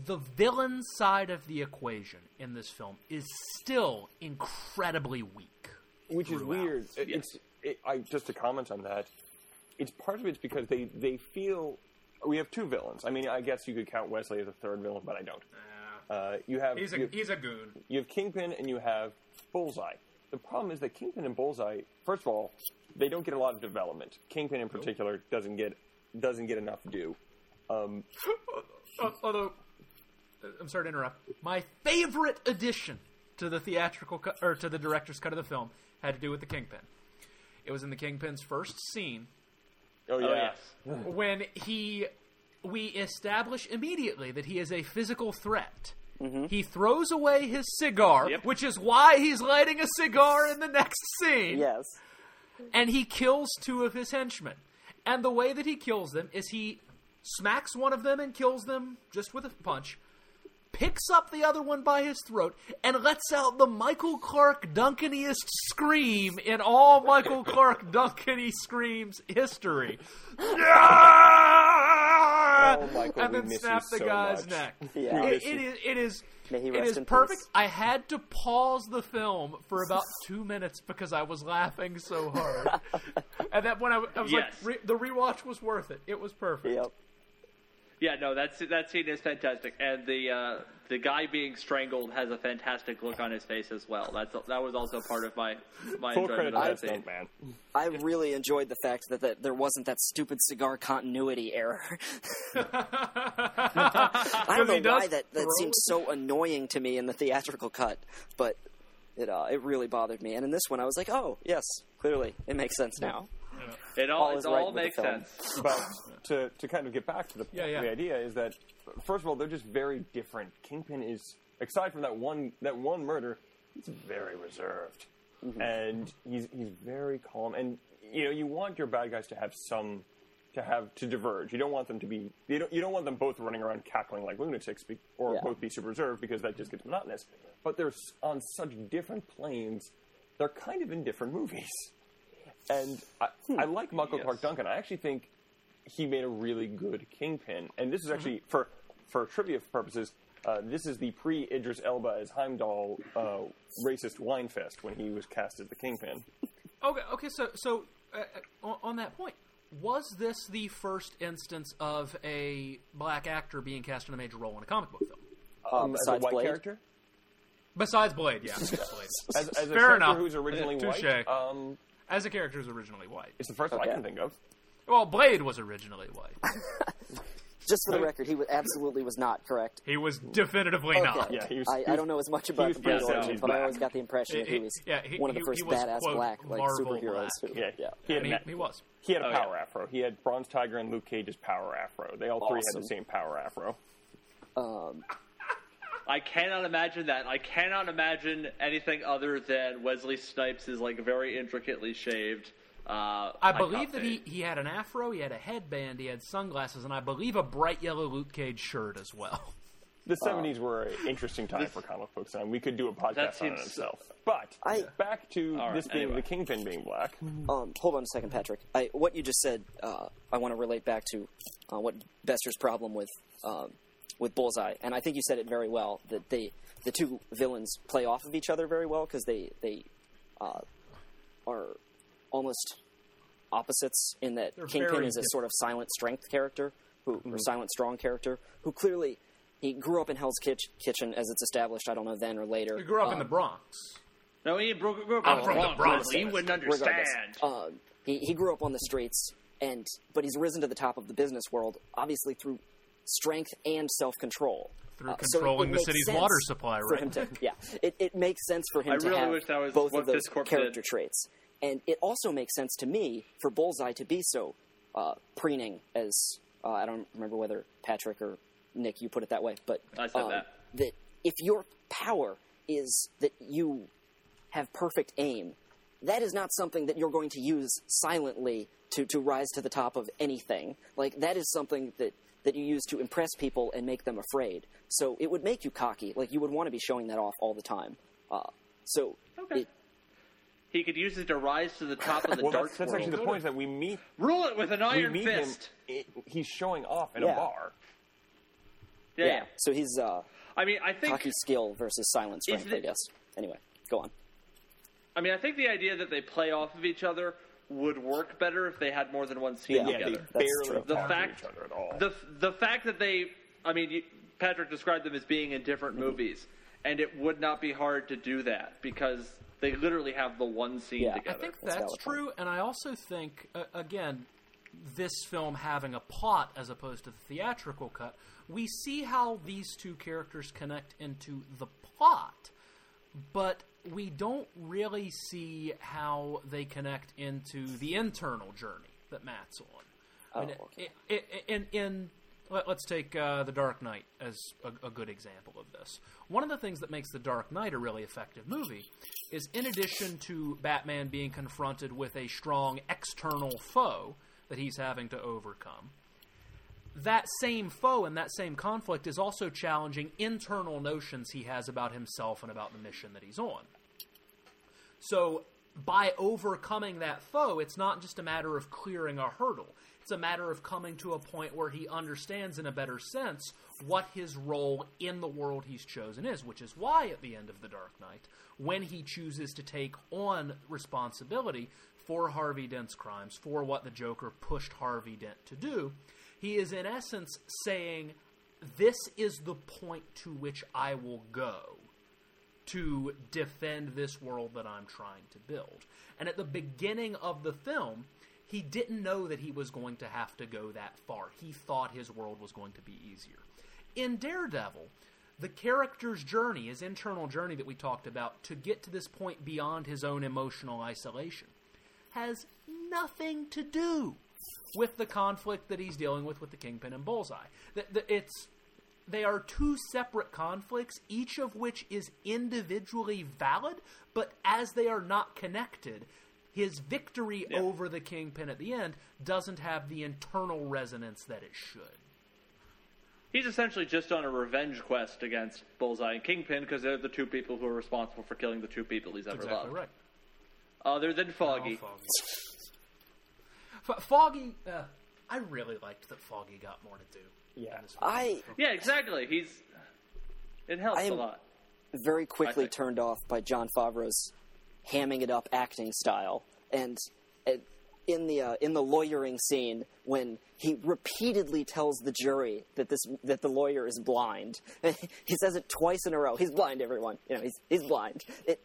the villain side of the equation in this film is still incredibly weak. which is weird. It- It's it, I just to comment on that. It's part of it's because they they feel we have two villains. I mean, I guess you could count Wesley as a third villain, but I don't. Uh, you have He's a you, he's a goon. you have Kingpin and you have Bullseye. The problem is that Kingpin and Bullseye, first of all, they don't get a lot of development. Kingpin in particular doesn't get doesn't get enough due. Um, Al- Although, uh, I'm sorry to interrupt. My favorite addition to the theatrical cut or to the director's cut of the film had to do with the Kingpin. It was in the Kingpin's first scene oh yeah, Oh yes. when he we establish immediately that he is a physical threat. He throws away his cigar, Yep. which is why he's lighting a cigar in the next scene, yes. and he kills two of his henchmen. And the way that he kills them is he smacks one of them and kills them just with a punch, picks up the other one by his throat, and lets out the Michael Clarke Duncaniest scream in all Michael Clarke Duncany screams history. Oh, Michael, and then miss snap the so guy's much. neck. Yeah. We It, miss it you. is. It is. May he It rest is in perfect. peace. I had to pause the film for about two minutes because I was laughing so hard, and that when I, I was Yes. like, re, the rewatch was worth it. It was perfect. Yep. Yeah, no, that's that scene is fantastic, and the uh, the guy being strangled has a fantastic look on his face as well. That's that was also part of my my Full credit enjoyment to of that that scene. man. I really enjoyed the fact that, that there wasn't that stupid cigar continuity error. I don't know why that, that throw- seemed so annoying to me in the theatrical cut, but it uh, it really bothered me. And in this one, I was like, oh yes, clearly it makes sense now. It all, All it is right all makes sense. but to to kind of get back to the Yeah, yeah. the idea is that first of all they're just very different. Kingpin is aside from that one that one murder, he's very reserved, and he's he's very calm. And you know you want your bad guys to have some to have to diverge. You don't want them to be you don't you don't want them both running around cackling like lunatics be, or Yeah. both be super reserved because that just gets monotonous. But they're on such different planes. They're kind of in different movies. And I, I like Michael Yes. Clarke Duncan. I actually think he made a really good Kingpin. And this is actually for for trivia purposes. Uh, this is the pre Idris Elba as Heimdall uh, racist whine fest when he was cast as the Kingpin. Okay. Okay. So so uh, uh, on- on that point, was this the first instance of a black actor being cast in a major role in a comic book film? Um, as a besides white Blade? character, Besides Blade, yeah. Blade. as, as a Fair character enough. who's originally Touche. white. Um, As a character is originally white. it's the first one I Okay. can think of. Well, Blade was originally white. Just for the record, he was, absolutely was not correct. He was definitively not. Yeah, he was- I, I don't know as much about was the Blade pretty origin, sad but I always got the impression that He- he was yeah, he- one of the he- first he was, badass quote, black like Marvel superheroes. black. Who, Yeah, yeah. He had, And a he, ma- he was. he had a Oh, yeah. power afro. He had Bronze Tiger and Luke Cage's power afro. They all three had Awesome. the same power afro. Um, I cannot imagine that. I cannot imagine anything other than Wesley Snipes is like very intricately shaved. Uh, I believe that he, he had an afro, he had a headband, he had sunglasses, and I believe a bright yellow Luke Cage shirt as well. The seventies were an interesting time for comic books, and we could do a podcast on it itself. But I- back to All right, this being anyway. the Kingpin being black. Um, hold on a second, Patrick. I, what you just said, uh, I want to relate back to uh, what Bester's problem with um, with Bullseye, and I think you said it very well that they the two villains play off of each other very well because they they uh, are almost opposites in that They're Kingpin very is a sort of silent strength character, who or Silent Strong character, who clearly he grew up in Hell's Kitch- Kitchen as it's established. I don't know then or later. He grew up in the Um, Bronx. No, he broke, grew up I'm in from the Bronx, Bronx. Leslie. You wouldn't understand. Uh, he he grew up on the streets, and but he's risen to the top of the business world, obviously through strength and self control. Through controlling the city's water supply, right? to, yeah, it, it makes sense for him I to really have wish that was both what of those this corp character did. traits, and it also makes sense to me for Bullseye to be so uh, preening as uh, I don't remember whether Patrick or Nick you put it that way, but I said um, that. that if your power is that you have perfect aim, that is not something that you're going to use silently to, to rise to the top of anything. Like that is something that, that you use to impress people and make them afraid. So it would make you cocky. Like you would want to be showing that off all the time. Uh, so Okay. it, He could use it to rise to the top of the Well, dark that's, that's world. actually the point is that we meet Rule it with an we iron meet fist. him. i he's showing off in Yeah. a bar. Yeah, yeah. yeah. So he's uh, I mean, I think. cocky skill versus silence strength, the- I guess. Anyway, go on. I mean, I think the idea that they play off of each other would work better if they had more than one scene Yeah. Yeah, they together. That's barely true. The fact- each other at all. the the fact that they, I mean, you, Patrick described them as being in different Mm-hmm. movies, and it would not be hard to do that because they literally have the one scene Yeah. Together. I think That's that's, true, and I also think, uh, again, this film having a plot as opposed to the theatrical cut, we see how these two characters connect into the plot, but we don't really see how they connect into the internal journey that Matt's on. I mean, Oh, okay. in, in let, us take uh, the Dark Knight as a, a good example of this. One of the things that makes the Dark Knight a really effective movie is, in addition to Batman being confronted with a strong external foe that he's having to overcome, that same foe and that same conflict is also challenging internal notions he has about himself and about the mission that he's on. So, by overcoming that foe, it's not just a matter of clearing a hurdle. It's a matter of coming to a point where he understands in a better sense what his role in the world he's chosen is, which is why at the end of The Dark Knight, when he chooses to take on responsibility for Harvey Dent's crimes, for what the Joker pushed Harvey Dent to do, he is in essence saying, This is the point to which I will go to defend this world that I'm trying to build. And at the beginning of the film, he didn't know that he was going to have to go that far. He thought his world was going to be easier. In Daredevil, the character's journey, his internal journey that we talked about, to get to this point beyond his own emotional isolation, has nothing to do with the conflict that he's dealing with with the Kingpin and Bullseye. The, the, it's they are two separate conflicts, each of which is individually valid, but as they are not connected, his victory Yeah. over the Kingpin at the end doesn't have the internal resonance that it should. He's essentially just on a revenge quest against Bullseye and Kingpin because they're the two people who are responsible for killing the two people he's ever Exactly loved. right. Other than Foggy. Foggy. F- Foggy, uh, I really liked that Foggy got more to do. Yeah. in this. I Yeah, exactly. He's. It helps I am- a lot. very quickly turned off by Jon Favreau's hamming it up acting style, and uh, in the uh, in the lawyering scene when he repeatedly tells the jury that this that the lawyer is blind, he says it twice in a row. He's blind, everyone. You know, he's he's blind. It it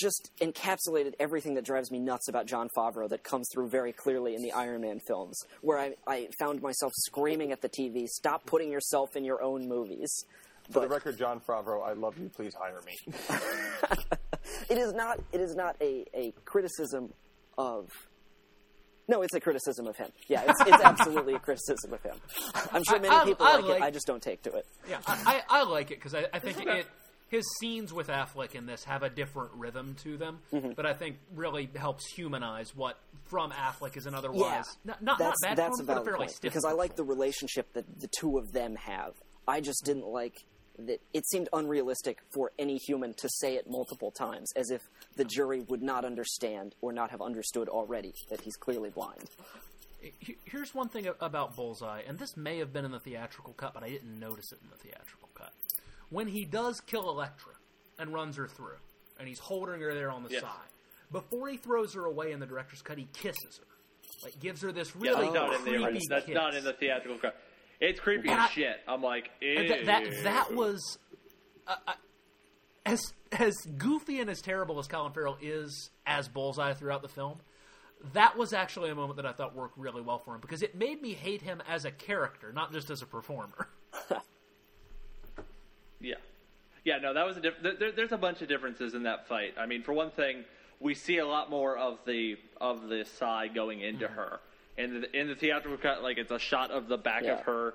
just encapsulated everything that drives me nuts about Jon Favreau that comes through very clearly in the Iron Man films, where I, I found myself screaming at the TV, "Stop putting yourself in your own movies." For the record, Jon Favreau, I love you. Please hire me. it is not it is not a, a criticism of no it's a criticism of him yeah it's, it's absolutely a criticism of him i'm sure many I- I- people I like, like- it i just don't take to it Yeah, I, I, I like it because I, I think it, his scenes with Affleck in this have a different rhythm to them Mm-hmm. that I think really helps humanize what from Affleck is an otherwise not, not, that's not bad that's performance, but a fairly point because i like the relationship that the two of them have. I just didn't like that it seemed unrealistic for any human to say it multiple times as if the jury would not understand or not have understood already that he's clearly blind. Here's one thing about Bullseye, and this may have been in the theatrical cut, but I didn't notice it in the theatrical cut. When he does kill Elektra and runs her through, and he's holding her there on the Yes. side, before he throws her away in the director's cut, he kisses her. Like gives her this Yeah, really that's not in the creepy original. That's kiss. not in the theatrical cut. It's creepy And as shit. I'm like, And that that, that was uh, uh, as as goofy and as terrible as Colin Farrell is as Bullseye throughout the film. That was actually a moment that I thought worked really well for him because it made me hate him as a character, not just as a performer. Yeah, yeah. No, that was a diff- there, there- There's a bunch of differences in that fight. I mean, for one thing, we see a lot more of the of the sai going into Mm-hmm. her. In the in the theatrical cut, like it's a shot of the back Yeah. of her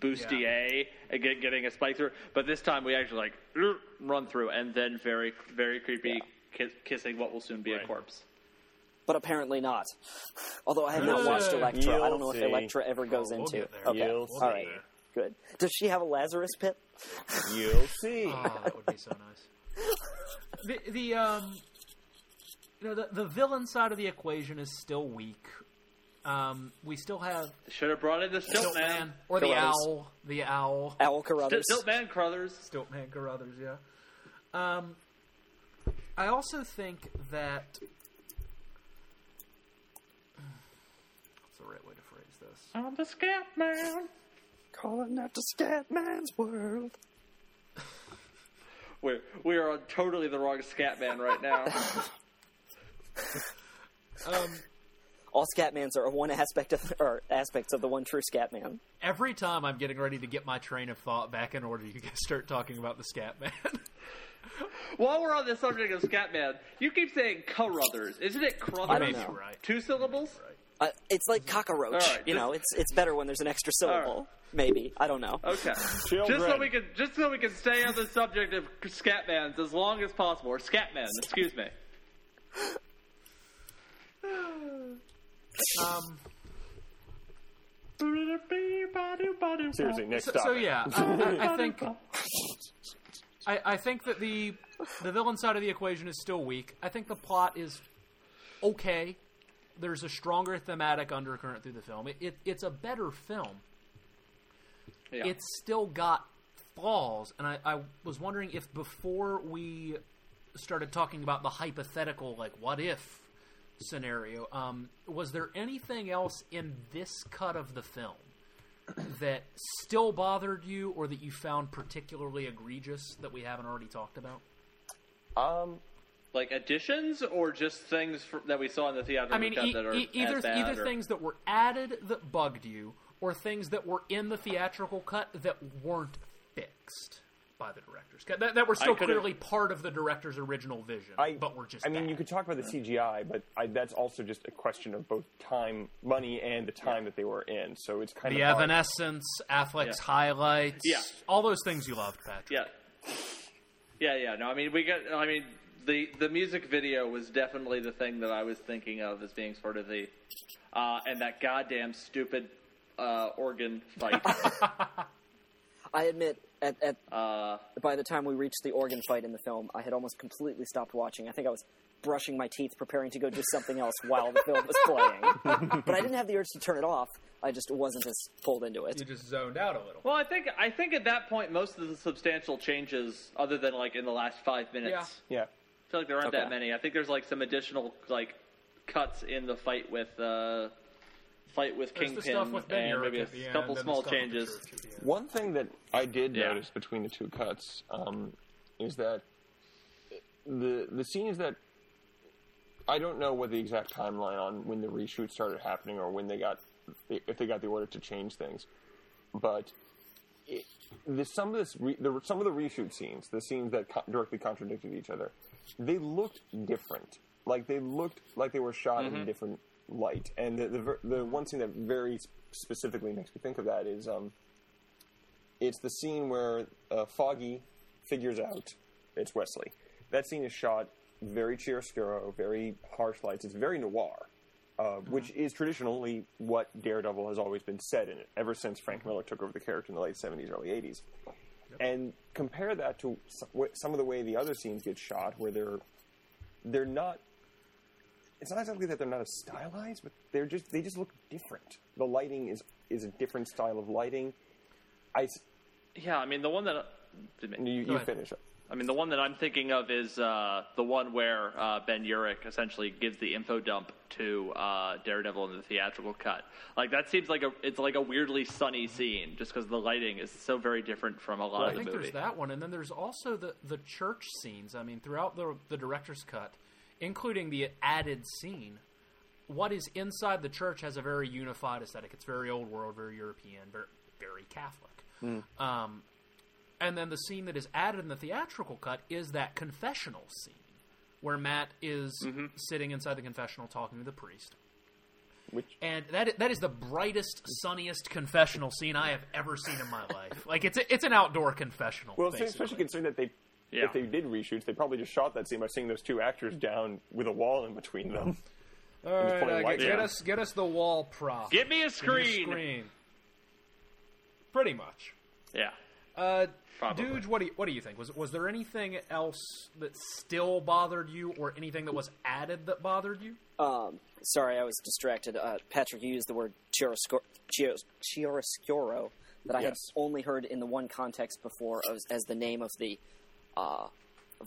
bustier and get, getting a spike through. But this time, we actually like run through and then very very creepy kiss, kissing what will soon be a corpse. But apparently not. Although I have not watched Elektra, I you'll don't know if see. Elektra ever goes Oh, we'll into. Okay, You'll all see. right, good. Does she have a Lazarus pit? You'll see. Oh, that would be so nice. The the um, you know, the the villain side of the equation is still weak. Um, we still have Should have brought in the Stilt Stiltman Man. or the owl, the owl, Owl Carruthers. Stilt Man Crothers. Stiltman Carruthers. Yeah. Um, I also think that what's the right way to phrase this? I'm the Scat Man. Calling out to Scatman's world. We're we are on totally the wrong Scat Man right now. Um, All Scatmans are one aspect of, or aspects of the one true Scatman. every time I'm getting ready to get my train of thought back in order, you guys start talking about the Scat Man. While we're on the subject of Scatman, you keep saying Carruthers. Isn't it Crothers? I don't know. right. Two syllables? Uh, it's like cockroach. All right, you know, it's it's better when there's an extra syllable. Right. Maybe I don't know. Okay. Children. Just so we can just so we can stay on the subject of Scatmans as long as possible. Or Scatman, excuse me. um, Seriously, next so, so yeah, I, I, I think I, I think that the the villain side of the equation is still weak. I think the plot is okay. There's a stronger thematic undercurrent through the film. It, it, it's a better film. Yeah. It's still got flaws, and I, I was wondering if before we started talking about the hypothetical, like what if scenario, um, was there anything else in this cut of the film that still bothered you, or that you found particularly egregious that we haven't already talked about? Um, like additions or just things for, that we saw in the theatrical I mean, e- that are e- either either or- things that were added that bugged you, or things that were in the theatrical cut that weren't fixed by the director's cut that, that were still clearly part of the director's original vision, I, but were just. I mean, bad. you could talk about the CGI, but I, that's also just a question of both time, money, and the time that they were in. So it's kind the of the Evanescence, Affleck's Yeah. highlights, Yeah. all those things you loved, Patrick. Yeah. Yeah, yeah. No, I mean, we got. I mean, the the music video was definitely the thing that I was thinking of as being sort of the, uh, and that goddamn stupid uh, organ fight. I admit, at, at uh, by the time we reached the organ fight in the film, I had almost completely stopped watching. I think I was brushing my teeth, preparing to go do something else while the film was playing. but I didn't have the urge to turn it off. I just wasn't as pulled into it. You just zoned out a little. well, I think I think at that point most of the substantial changes, other than like in the last five minutes, Yeah. Yeah. I feel like there aren't Okay. that many. I think there's like some additional like cuts in the fight with uh, fight with There's the Kingpin stuff with Ben and Urich maybe at the a end, couple and the small stuff with changes. church at the end. One thing that I did Yeah. notice between the two cuts um, is that the the scenes that I don't know what the exact timeline on when the reshoot started happening or when they got if they got the order to change things, but it, the, some of this re, the, some of the reshoot scenes, the scenes that co- directly contradicted each other, they looked different. Like they looked like they were shot in a different light. And the the, the one scene that very specifically makes me think of that is um, it's the scene where uh, Foggy figures out it's Wesley. That scene is shot very chiaroscuro, very harsh lights. It's very noir, uh, which is traditionally what Daredevil has always been set in it ever since Frank Miller took over the character in the late '70s, early '80s. And compare that to some of the way the other scenes get shot, where they're they're not. It's not exactly that they're not as stylized, but they're just they just look different. The lighting is is a different style of lighting. I s- Yeah, I mean the one that you, you ahead. finish. I mean, the one that I'm thinking of is uh, the one where uh, Ben Urich essentially gives the info dump to uh, Daredevil in the theatrical cut. Like that seems like a it's like a weirdly sunny scene, just because the lighting is so very different from a lot I of the think movie. there's that one, and then there's also the the church scenes. I mean, throughout the the director's cut, including the added scene, what is inside the church has a very unified aesthetic. It's very old world, very European, very, very Catholic. Um, and then the scene that is added in the theatrical cut is that confessional scene where Matt is sitting inside the confessional talking to the priest. Which And that that is the brightest, sunniest confessional scene I have ever seen in my life. Like it's a, it's an outdoor confessional. well, basically. especially considering that they. Yeah. If they did reshoots, they probably just shot that scene by seeing those two actors down with a wall in between them. All just right, pulling uh, get, get us get us the wall prop. Give me a Give me a screen. screen. Pretty much. Yeah. Uh, Probably. Dude, what do you, what do you think? Was was there anything else that still bothered you, or anything that was added that bothered you? Um, sorry, I was distracted. Uh, Patrick, you used the word chiaroscuro, chiaroscuro that I had only heard in the one context before as, as the name of the uh,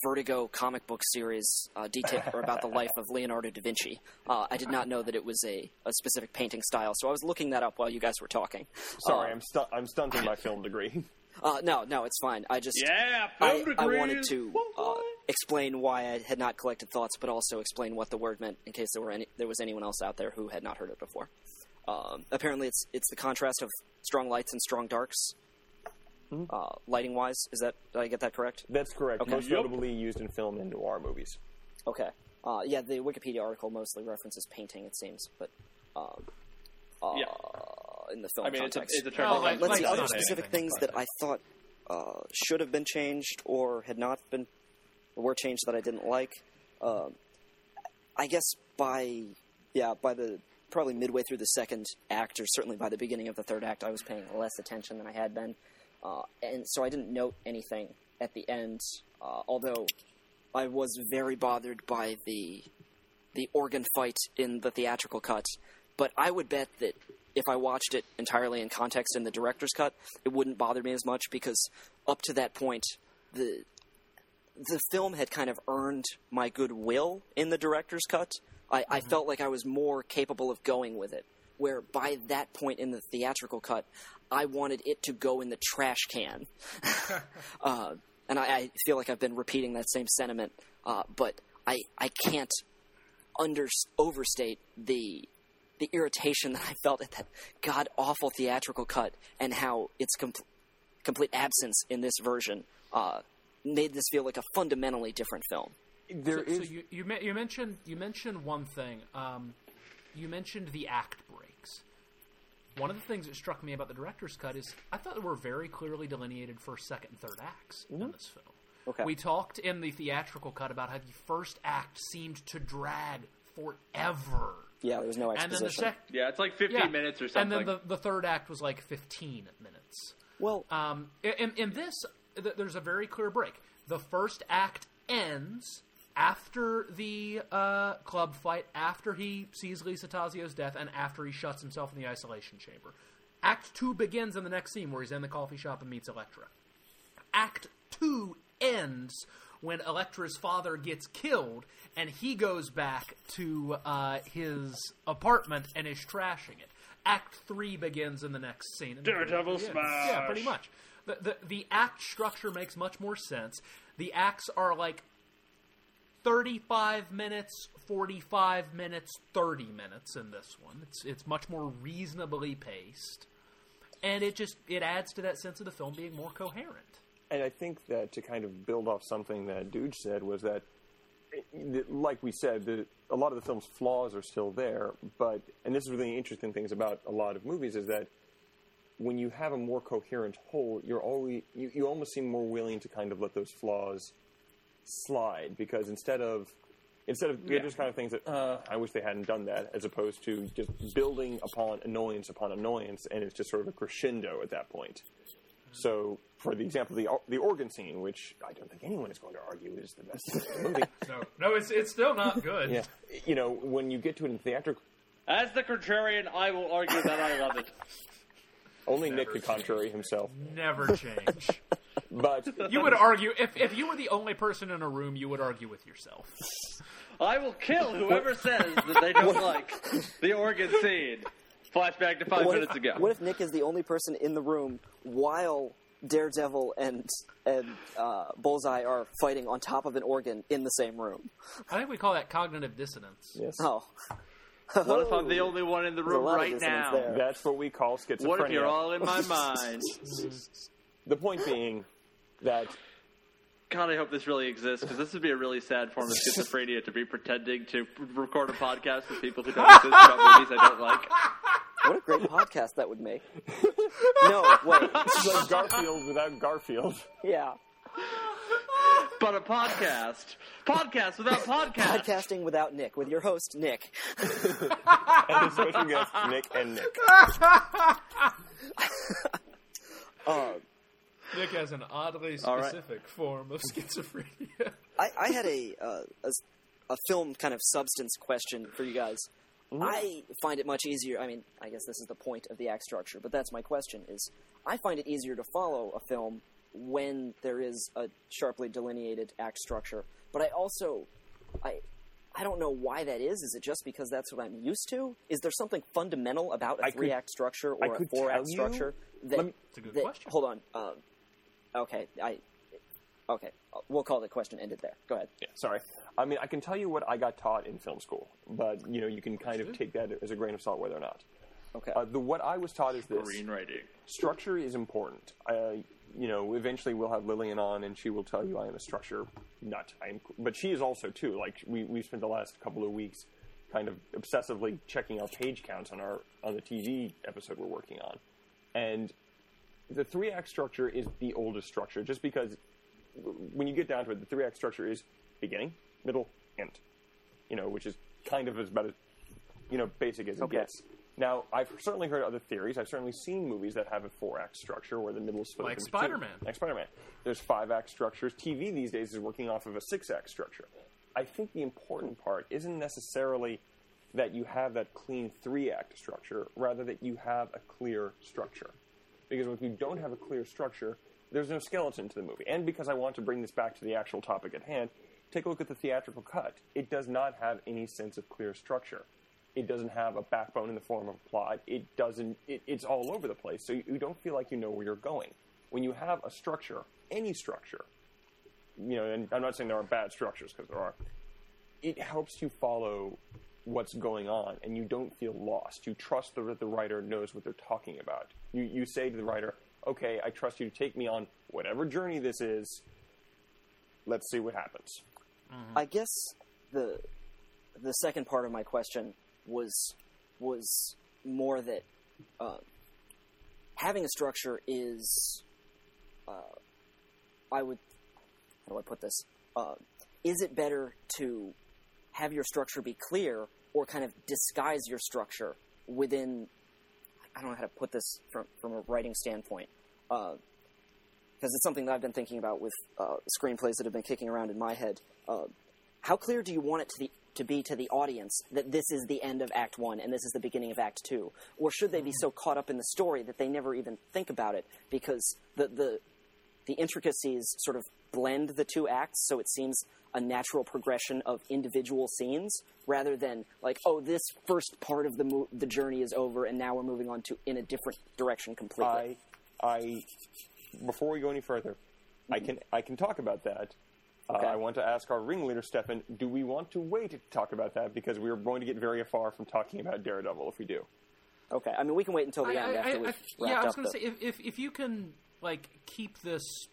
Vertigo comic book series uh, detail or about the life of Leonardo da Vinci. Uh, I did not know that it was a, a specific painting style, so I was looking that up while you guys were talking. Sorry, Uh, I'm stu- I'm stunting my film degree. uh, no, no, it's fine. I just Yeah, I, I wanted to uh, explain why I had not collected thoughts, but also explain what the word meant in case there were any there was anyone else out there who had not heard it before. Um, apparently, it's it's the contrast of strong lights and strong darks. Uh, lighting wise, is that did I get that correct? That's correct. Okay. Most Yep. notably used in film and noir movies. Okay. Uh, yeah, the Wikipedia article mostly references painting, it seems, but um, uh, Yeah. in the film I mean, it's a, it's a term. Oh, like- Let's like see other specific anything, things that I thought uh, should have been changed or had not been, or were changed that I didn't like. Um, I guess by yeah by the probably midway through the second act, or certainly by the beginning of the third act, I was paying less attention than I had been, uh, and so I didn't note anything at the end. Uh, although I was very bothered by the the organ fight in the theatrical cut, but I would bet that if I watched it entirely in context in the director's cut, it wouldn't bother me as much because up to that point, the the film had kind of earned my goodwill in the director's cut. I, I felt like I was more capable of going with it. Where by that point in the theatrical cut, I wanted it to go in the trash can. uh, and I, I feel like I've been repeating that same sentiment, uh, but I, I can't under overstate the the irritation that I felt at that god awful theatrical cut and how its com- complete absence in this version uh, made this feel like a fundamentally different film. There so, is so you, you, you mentioned you mentioned one thing. Um, you mentioned the act breaks. One of the things that struck me about the director's cut is I thought there were very clearly delineated first, second, and third acts in this film. Okay. We talked in the theatrical cut about how the first act seemed to drag forever. Yeah, there was no And then the exposition. sec- Yeah, it's like 15 yeah. minutes or something. And then the, the third act was like 15 minutes. well, Um, in, in this, th- there's a very clear break. The first act ends after the uh, club fight, after he sees Lisa Tazio's death, and after he shuts himself in the isolation chamber. Act two begins in the next scene where he's in the coffee shop and meets Elektra. Act two ends when Elektra's father gets killed and he goes back to uh, his apartment and is trashing it. Act three begins in the next scene. Daredevil smash! Yeah, pretty much. The, the the act structure makes much more sense. The acts are like 35 minutes, 45 minutes, 30 minutes in this one. It's it's much more reasonably paced. And it just it adds to that sense of the film being more coherent. and I think that to kind of build off something that Dude said was that, like we said, the, a lot of the film's flaws are still there. But and this is really interesting things about a lot of movies is that when you have a more coherent whole, you're always you, you almost seem more willing to kind of let those flaws slide because instead of instead of they're Yeah. just kind of things that uh, I wish they hadn't done that, as opposed to just building upon annoyance upon annoyance, and it's just sort of a crescendo at that point. So, for the example, the the organ scene, which I don't think anyone is going to argue is the best the movie. No, no, it's it's still not good. yeah, you know, when you get to it in theatrical, As the contrarian, I will argue that I love it. only Nick the contrary himself. Never change. But You would argue if if you were the only person in a room, you would argue with yourself. I will kill whoever says that they don't like the organ scene. Flashback to five What minutes if, ago. what if Nick is the only person in the room while Daredevil and and uh, Bullseye are fighting on top of an organ in the same room? I think we call that cognitive dissonance. yes, Oh, what if I'm the only one in the room lot of right dissonance now? there. that's what we call schizophrenia. What if you're all in my mind? the point being that God, I hope this really exists because this would be a really sad form of schizophrenia to be pretending to record a podcast with people who don't exist about movies I don't like. what a great podcast that would make! No, wait, it's like Garfield without Garfield. yeah, But a podcast, podcast without podcast. podcasting without Nick with your host Nick. and his special guest Nick and Nick. Uh, Nick has an oddly All right. specific form of schizophrenia. I, I had a, uh, a s- a film kind of substance question for you guys. I find it much easier. I mean, I guess this is the point of the act structure, but that's my question: is I find it easier to follow a film when there is a sharply delineated act structure. But I also, I, I don't know why that is. Is it just because that's what I'm used to? Is there something fundamental about a I could- three act structure or a four act tell you- structure that, me- It's a good that- question. Hold on. Um, okay, I. Okay, we'll call the question ended there. Go ahead. Yeah, sorry. I mean, I can tell you what I got taught in film school, but you know, you can kind of take that as a grain of salt, whether or not. Okay. Uh, the what I was taught is this: Screenwriting. structure is important. Uh, you know, eventually we'll have Lillian on, and she will tell you I am a structure nut. I am, but she is also too. Like we we spent the last couple of weeks kind of obsessively checking our page counts on our on the TV episode we're working on, and the three act structure is the oldest structure, just because when you get down to it, the three act structure is beginning, middle, end. You know, which is kind of as about as you know basic as it Okay. gets. Now, I've certainly heard other theories. I've certainly seen movies that have a four act structure where the middle is split Like Spider-Man. Like Spider Man. There's five act structures. TV these days is working off of a six act structure. I think the important part isn't necessarily that you have that clean three act structure, rather that you have a clear structure. Because if you don't have a clear structure, there's no skeleton to the movie. And because I want to bring this back to the actual topic at hand, take a look at the theatrical cut. It does not have any sense of clear structure. It doesn't have a backbone in the form of a plot. It doesn't. It, it's all over the place, so you don't feel like you know where you're going. When you have a structure, any structure, you know, and I'm not saying there are bad structures because there are. It helps you follow what's going on, and you don't feel lost. You trust that the writer knows what they're talking about. You you say to the writer, "Okay, I trust you to take me on whatever journey this is. Let's see what happens." I guess the the second part of my question was was more that uh, having a structure is uh, I would how do I put this? Uh, is it better to have your structure be clear or kind of disguise your structure within? I don't know how to put this from from a writing standpoint. Uh, because it's something that I've been thinking about with uh, screenplays that have been kicking around in my head. Uh, how clear do you want it to, the, to be to the audience that this is the end of Act One and this is the beginning of Act Two, or should they be so caught up in the story that they never even think about it because the the the intricacies sort of blend the two acts, so it seems a natural progression of individual scenes rather than like, oh, this first part of the mo- the journey is over and now we're moving on to in a different direction completely. I, I, before we go any further, I can I can talk about that. Okay. Uh, I want to ask our ringleader, Stefan, do we want to wait to talk about that because we are going to get very far from talking about Daredevil if we do. Okay, I mean we can wait until the end after we've wrapped yeah, I was going to say if, if if you can like keep this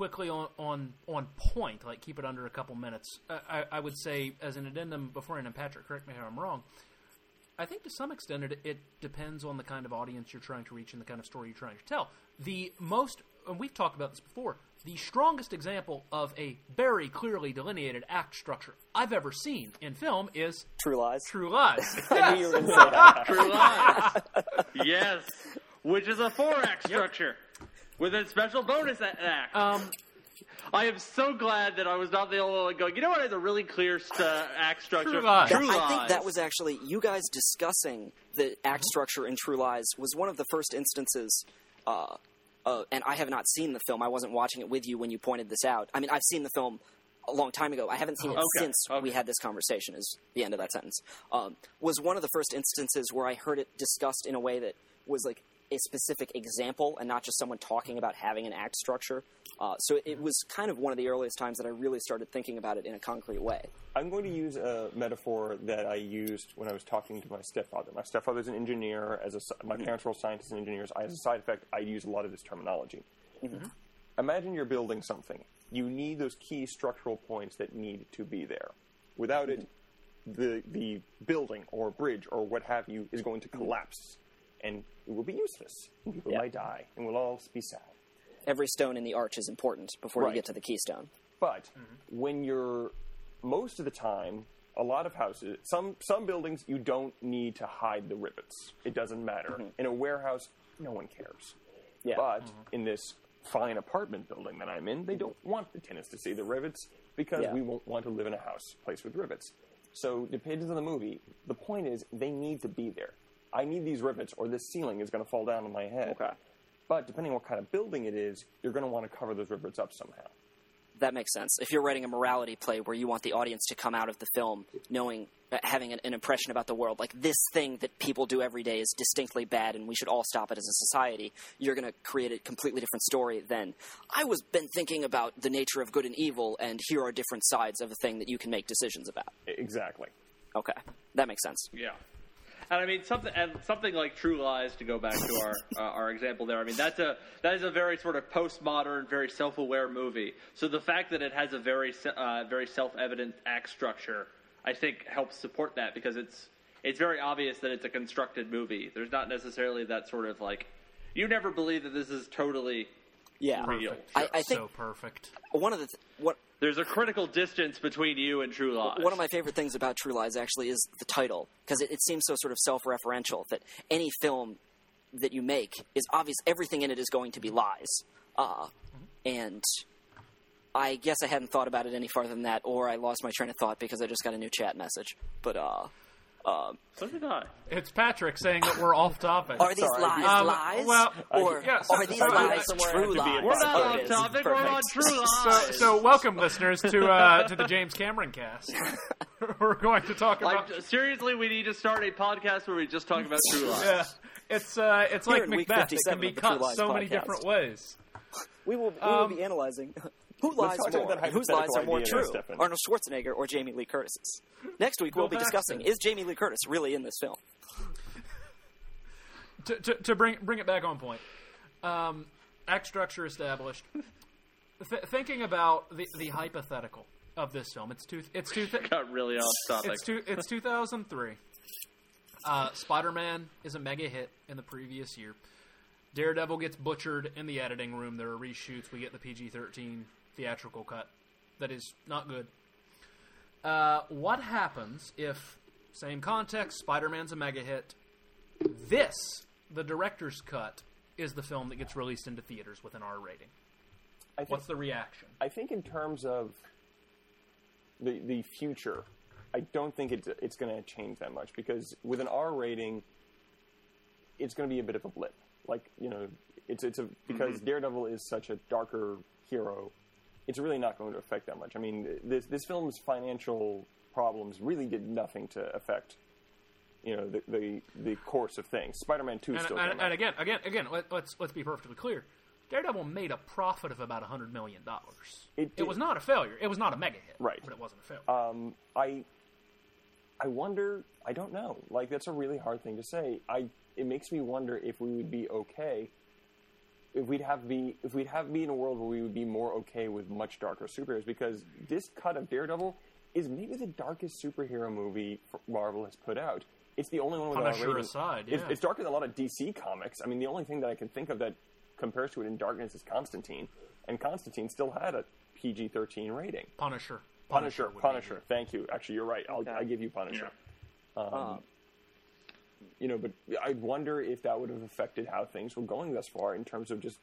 quickly on on on point, like keep it under a couple minutes, uh, I, I would say as an addendum before I end, Patrick, correct me if I'm wrong. I think to some extent it, it depends on the kind of audience you're trying to reach and the kind of story you're trying to tell. The most, and we've talked about this before, the strongest example of a very clearly delineated act structure I've ever seen in film is True Lies. True Lies. I knew you were going to say that. True Lies. yes. Which is a four act structure with a special bonus a- act. Um, I am so glad that I was not the only one going, you know what has a really clear st- act structure? True Lies. True I think Lies. that was actually you guys discussing the act structure in True Lies was one of the first instances uh, uh, and I have not seen the film. I wasn't watching it with you when you pointed this out. I mean, I've seen the film a long time ago. I haven't seen it Okay, since okay. we had this conversation. Is the end of that sentence? Um, was one of the first instances where I heard it discussed in a way that was like a specific example and not just someone talking about having an act structure. Uh, so it, it was kind of one of the earliest times that I really started thinking about it in a concrete way. I'm going to use a metaphor that I used when I was talking to my stepfather. My stepfather's an engineer. As a, my mm-hmm. parents were all scientists and engineers. I, as a mm-hmm. side effect, I use a lot of this terminology. Mm-hmm. Imagine you're building something. You need those key structural points that need to be there. Without it, the the building or bridge or what have you is going to collapse, and it will be useless. And people Yeah. might die, and we'll all be sad. Every stone in the arch is important before Right. you get to the keystone. But mm-hmm. when you're most of the time, a lot of houses, some some buildings, you don't need to hide the rivets. It doesn't matter. Mm-hmm. In a warehouse, no one cares. Yeah. But mm-hmm. in this fine apartment building that I'm in, they don't want the tenants to see the rivets because Yeah. we won't want to live in a house place with rivets. So depends on the movie. The point is they need to be there. I need these rivets or this ceiling is going to fall down on my head. Okay. But depending on what kind of building it is, you're going to want to cover those rivets up somehow. that makes sense. If you're writing a morality play where you want the audience to come out of the film knowing, uh, having an, an impression about the world, like this thing that people do every day is distinctly bad, and we should all stop it as a society, you're going to create a completely different story than I was been thinking about the nature of good and evil, and here are different sides of a thing that you can make decisions about. Exactly. Okay, that makes sense. Yeah. And I mean something and something like True Lies to go back to our uh, our example there. I mean that's a that is a very sort of postmodern, very self-aware movie. So the fact that it has a very uh, very self-evident act structure, I think helps support that because it's it's very obvious that it's a constructed movie. There's not necessarily that sort of like you never believe that this is totally Yeah, real. I, I think so perfect. one of the th- what There's a critical distance between you and True Lies. One of my favorite things about True Lies actually is the title because it, it seems so sort of self-referential that any film that you make is obvious. Everything in it is going to be lies, uh, and I guess I hadn't thought about it any farther than that, or I lost my train of thought because I just got a new chat message. But uh, so did I. It's Patrick saying that we're off topic. are these Sorry. lies Um, lies, well, or yeah, so- are these so- lies true had to be lies? We're not There on it is. topic. We're on True Lies. so welcome, listeners, to uh, to the James Cameron cast. We're going to talk about. Like seriously, we need to start a podcast where we just talk about True Lies. Yeah, it's uh, it's like Here in week Macbeth. It can be of the True cut Lies so many podcast. different ways. We will, we Um, will be analyzing who lies more, whose lies are more true, Stefan. Arnold Schwarzenegger or Jamie Lee Curtis's. Next week we'll be discussing: Is Jamie Lee Curtis really in this film? To, to, to bring bring it back on point, um, act structure established. Th- thinking about the, the hypothetical of this film, it's two it's two th- Got really off topic. it's two it's 2003. Uh, Spider Man is a mega hit in the previous year. Daredevil gets butchered in the editing room. There are reshoots. We get the PG 13 theatrical cut that is not good. Uh, what happens if, same context, Spider Man's a mega hit? This, the director's cut, is the film that gets released into theaters with an R rating. I think, What's the reaction? I think in terms of the the future, I don't think it's it's going to change that much because with an R rating, it's going to be a bit of a blip. Like you know, it's it's a because Daredevil is such a darker hero, it's really not going to affect that much. I mean, this this film's financial problems really did nothing to affect. You know the the, the course of things. Spider-Man Two And, still and, and again, again, again, let, let's let's be perfectly clear. Daredevil made a profit of about hundred million dollars. It It, was not a failure. It was not a mega hit, Right. But it wasn't a failure. Um, I I wonder. I don't know. Like that's a really hard thing to say. I it makes me wonder if we would be okay if we'd have be if we'd have be in a world where we would be more okay with much darker superheroes because this cut of Daredevil is maybe the darkest superhero movie Marvel has put out. It's the only one with Punisher a rating. aside, it's, yeah. it's darker than a lot of DC comics. I mean, the only thing that I can think of that compares to it in darkness is Constantine, and Constantine still had a PG-13 rating. Punisher. Punisher, would be Punisher. Thank you. Actually, you're right. I'll, Okay. I give you Punisher. Um, Uh, you know, but I wonder if that would have affected how things were going thus far in terms of just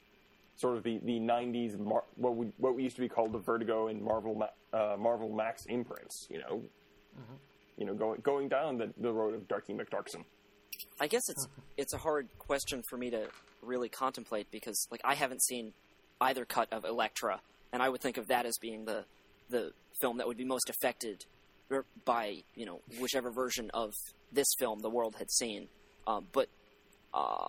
sort of the the '90s Mar- what we what we used to be called the Vertigo and Marvel Ma- uh, Marvel Max imprints. You know, Mm-hmm. you know, going going down the, the road of Darky McDarkson. I guess it's it's a hard question for me to really contemplate because like I haven't seen either cut of Elektra, and I would think of that as being the the film that would be most affected by you know whichever version of this film the world had seen. Um, but uh,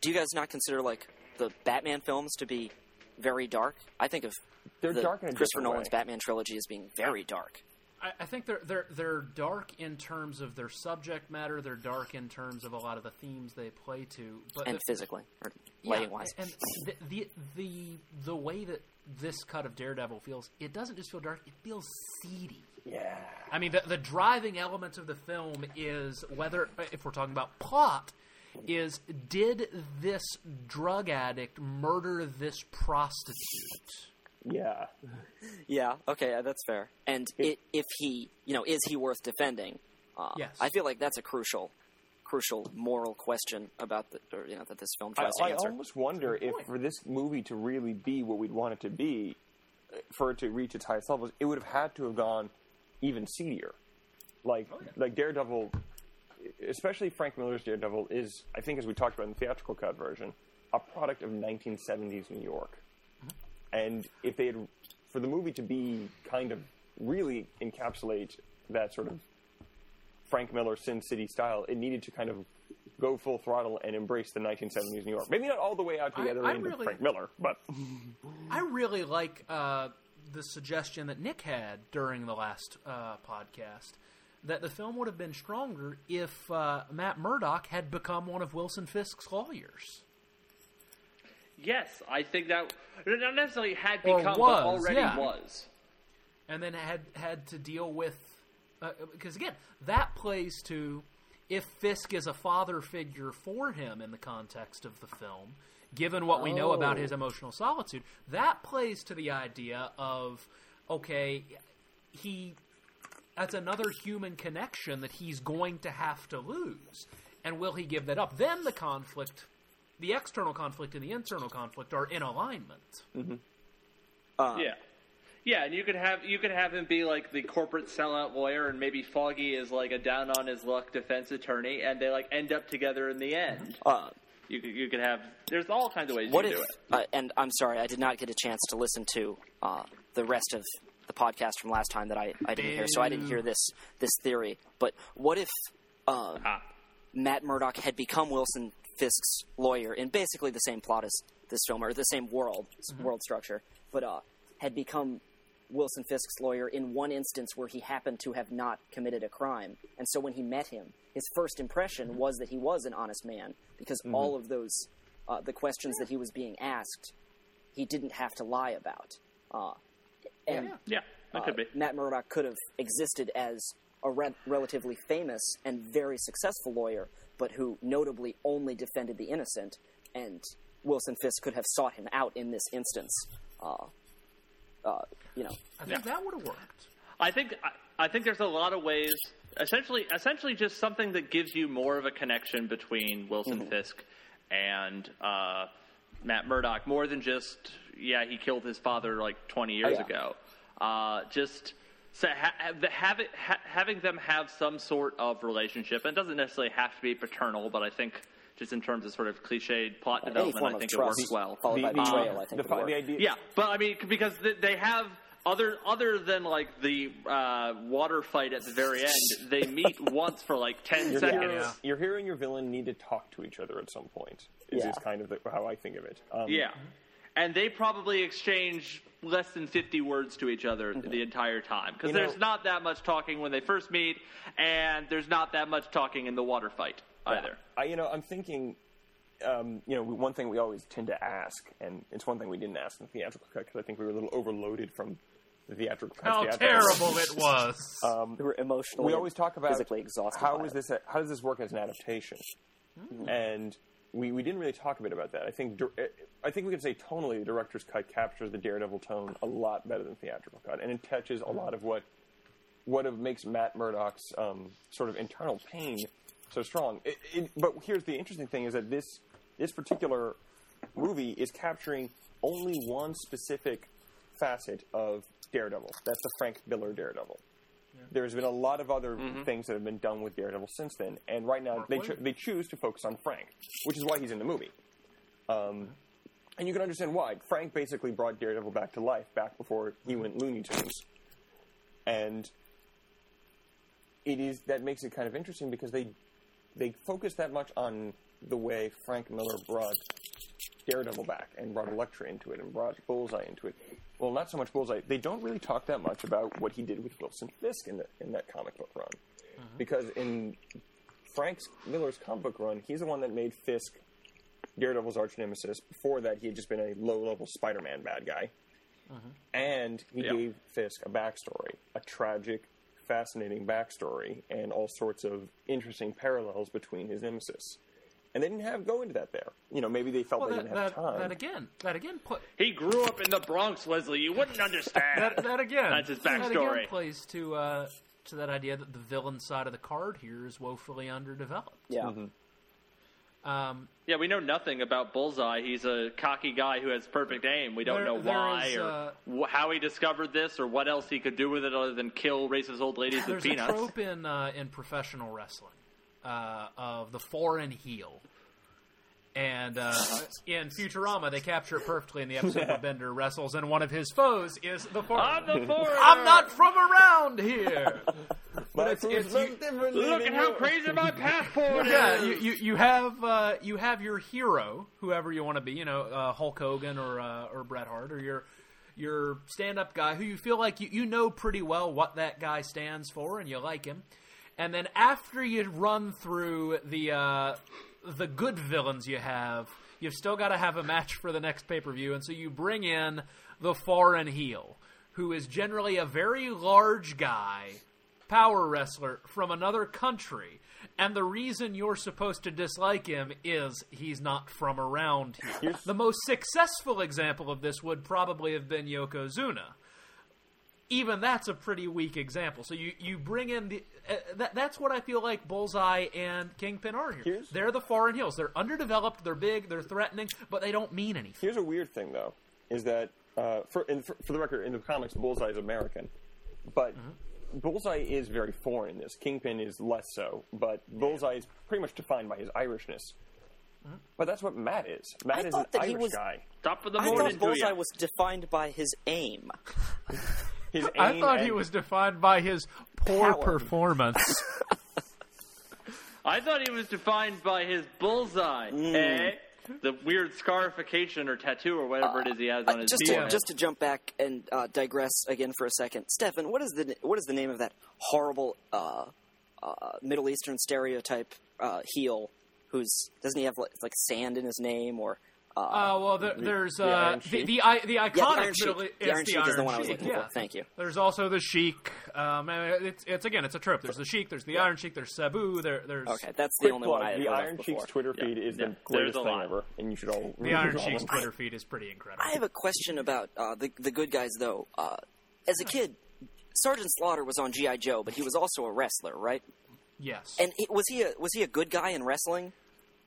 do you guys not consider like the Batman films to be very dark? I think of They're the dark in a Christopher Nolan's way. Batman trilogy as being very dark. I, I think they're they're they're dark in terms of their subject matter. They're dark in terms of a lot of the themes they play to, but and the- physically or Yeah, lighting wise. and the, the the the way that this cut of Daredevil feels, it doesn't just feel dark; it feels seedy. Yeah. I mean, the, the driving element of the film is whether, if we're talking about plot, is did this drug addict murder this prostitute? Yeah. Yeah, okay, uh, that's fair. And it, if he, you know, is he worth defending? Uh, Yes. I feel like that's a crucial, crucial moral question about the, or, you know, that this film I, tries to I almost wonder if for this movie to really be what we'd want it to be, uh, for it to reach its highest levels, it would have had to have gone even seedier. Like like Daredevil, especially Frank Miller's Daredevil, is I think as we talked about in the theatrical cut version, a product of 1970s New York. And if they had, for the movie to be kind of really encapsulate that sort of Frank Miller Sin City style, it needed to kind of go full throttle and embrace the 1970s New York. Maybe not all the way out to the I- other I end really- of Frank Miller, but I really like uh, the suggestion that Nick had during the last uh, podcast that the film would have been stronger if uh, Matt Murdock had become one of Wilson Fisk's lawyers. Yes, I think that not necessarily had become, was, but already yeah. was. and then had had to deal with uh, because again that plays to if Fisk is a father figure for him in the context of the film, given what we know about Oh. his emotional solitude, that plays to the idea of okay, he that's another human connection that he's going to have to lose, and will he give that up? Then the conflict. The external conflict and the internal conflict are in alignment. Uh, Yeah. Yeah, and you could have you could have him be like the corporate sellout lawyer, and maybe Foggy is like a down on his luck defense attorney, and they like end up together in the end. Uh, You could you could have there's all kinds of ways what you if, do it. uh, and I'm sorry, I did not get a chance to listen to uh, the rest of the podcast from last time that I, I didn't hear, so I didn't hear this this theory. But what if uh, Ah. Matt Murdock had become Wilson Fisk's lawyer in basically the same plot as this film, or the same world world structure, but uh, had become Wilson Fisk's lawyer in one instance where he happened to have not committed a crime, and so when he met him, his first impression was that he was an honest man because all of those uh, the questions that he was being asked, he didn't have to lie about. Uh, and Yeah, that could uh, be. Matt Murdock could have existed as a re- relatively famous and very successful lawyer, but who notably only defended the innocent, and Wilson Fisk could have sought him out in this instance. Uh, uh, you know, I think that would have worked. I think I, I think there's a lot of ways. Essentially, essentially, just something that gives you more of a connection between Wilson Fisk and uh, Matt Murdock, more than just yeah, he killed his father like 20 years yeah. ago. Uh, just so ha- ha- the- have it, ha- having them have some sort of relationship, and it doesn't necessarily have to be paternal, but I think just in terms of sort of cliched plot development, I think it works well. followed by the, betrayal, I think, the, would fi- work. the idea. Yeah, but I mean, because they have other other than like the uh, water fight at the very end, they meet once for like ten Your seconds. hero, Yeah. your hero and your villain need to talk to each other at some point. Is, Yeah. is kind of the, how I think of it. Um, Yeah, and they probably exchange less than fifty words to each other the entire time because You know- there's not that much talking when they first meet, and there's not that much talking in the water fight either. I, you know, I'm thinking, um, you know, one thing we always tend to ask, and it's one thing we didn't ask in the theatrical cut because I think we were a little overloaded from the theatrical cut. How terrible it was. we were emotionally, we always talk about physically exhausted. how by is it. this a, how does this work as an adaptation and we, we didn't really talk a bit about that i think i think we could say tonally the director's cut captures the daredevil tone a lot better than the theatrical cut and it touches a lot of what what it makes matt murdock's um, sort of internal pain so strong. It, it, but here's the interesting thing is that this this particular movie is capturing only one specific facet of daredevil. That's the frank miller daredevil. There's been a lot of other things that have been done with Daredevil since then, and right now they cho- they choose to focus on Frank, which is why he's in the movie. Um, and you can understand why. Frank basically brought Daredevil back to life back before he went Looney Tunes, and it is that makes it kind of interesting because they they focus that much on the way Frank Miller brought Daredevil back and brought Elektra into it and brought Bullseye into it. Well, not so much Bullseye. They don't really talk that much about what he did with Wilson Fisk in, the, in that comic book run. Mm-hmm. Because in Frank Miller's comic book run, he's the one that made Fisk Daredevil's arch nemesis. Before that, he had just been a low level Spider Man bad guy. Mm-hmm. And he Yeah. gave Fisk a backstory, a tragic, fascinating backstory, and all sorts of interesting parallels between his nemesis. And they didn't have go into that there. You know, maybe they felt Well, they that, didn't have that, time. that again, that again put He grew up in the Bronx, Leslie. You wouldn't understand. that, that again. That's his That backstory. again plays to uh, to that idea that the villain side of the card here is woefully underdeveloped. Yeah. Um, yeah, we know nothing about Bullseye. He's a cocky guy who has perfect aim. We don't There- know why is, or uh, wh- how he discovered this or what else he could do with it other than kill racist old ladies with peanuts. there's a trope in uh, in professional wrestling uh, of the foreign heel. And uh, in Futurama, they capture it perfectly in the episode where Bender wrestles, and one of his foes is the foreign. I'm the foreigner. I'm not from around here. But it's- it's- you- Look at how crazy my passport is. yeah, you, you, you have uh, you have your hero, whoever you want to be, you know, uh, Hulk Hogan or uh, or Bret Hart, or your your stand up guy who you feel like you, you know pretty well what that guy stands for and you like him. And then after you run through the uh, the good villains you have, you've still got to have a match for the next pay per view, and so you bring in the foreign heel, who is generally a very large guy power wrestler from another country. And the reason you're supposed to dislike him is he's not from around here. Here's- The most successful example of this would probably have been Yokozuna. Even that's a pretty weak example. So you, you bring in the uh, that, that's what I feel like Bullseye and Kingpin are here. Here's- they're the foreign heels. They're underdeveloped. They're big. They're threatening, but they don't mean anything. Here's a weird thing, though, is that uh, for, in, for for the record, in the comics, Bullseye is American, but Bullseye is very foreign in this. Kingpin is less so, but Bullseye is pretty much defined by his Irishness. But that's what Matt is. Matt I is an thought that he Irish was- guy. Top of the I morning thought to Bullseye you. was defined by his aim. His I aim thought he and- was defined by his poor Power. performance. I thought he was defined by his bullseye. Mm. Eh? The weird scarification or tattoo or whatever it is he has on his just to, just to jump back and uh, digress again for a second, Stefan, what is the what is the name of that horrible uh, uh, Middle Eastern stereotype uh, heel who's doesn't he have like, like sand in his name or uh, Oh well, there, there's the uh, Iron the the, I- the iconic yeah, the Iron Sheik. Middle- The Iron it's Sheik is the one I was Sheik, looking yeah. for. Thank you. There's also the Sheik. Um, it's it's again, it's a trope. There's the Sheik. There's the Iron Sheik. There's Sabu. There, there's Okay, that's the only one I had the Iron of Cheek's before. Twitter feed is Yeah, the there's greatest a thing lot. ever, and you should all the read Iron all Sheik's them. Twitter feed is pretty incredible. I have a question about uh, the the good guys though. Uh, as a kid, Sergeant Slaughter was on GI Joe, but he was also a wrestler, right? yes. And he, was he a was he a good guy in wrestling?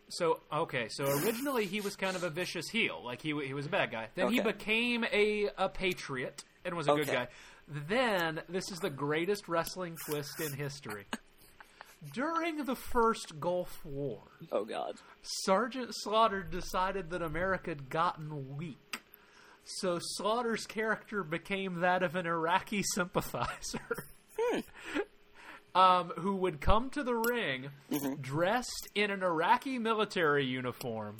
So okay, so originally he was kind of a vicious heel, like he he was a bad guy. Then he became a a patriot and was a good guy. Then this is the greatest wrestling twist in history. During the first Gulf War, Oh God. Sergeant Slaughter decided that America had gotten weak. So Slaughter's character became that of an Iraqi sympathizer. Hmm. um, who would come to the ring dressed in an Iraqi military uniform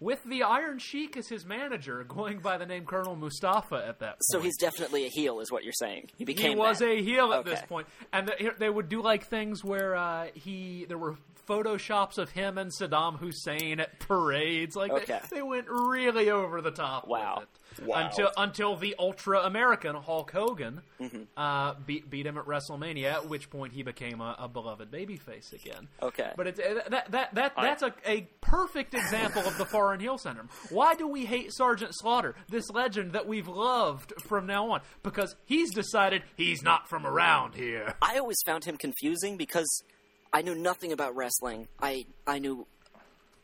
with the Iron Sheik as his manager, going by the name Colonel Mustafa at that point. So he's definitely a heel, is what you're saying. He became. He was that. a heel at this Okay. point, and the, they would do like things where uh, he there were photoshops of him and Saddam Hussein at parades. Like Okay. they, they went really over the top. Wow. Wow. Until until the ultra American Hulk Hogan Mm-hmm. uh, beat beat him at WrestleMania, at which point he became a, a beloved babyface again. Okay. But it's uh, that that that that's a, a perfect example of the foreign heel syndrome. Why do we hate Sergeant Slaughter, this legend that we've loved from now on? Because he's decided he's not from around here. I always found him confusing because I knew nothing about wrestling. I I knew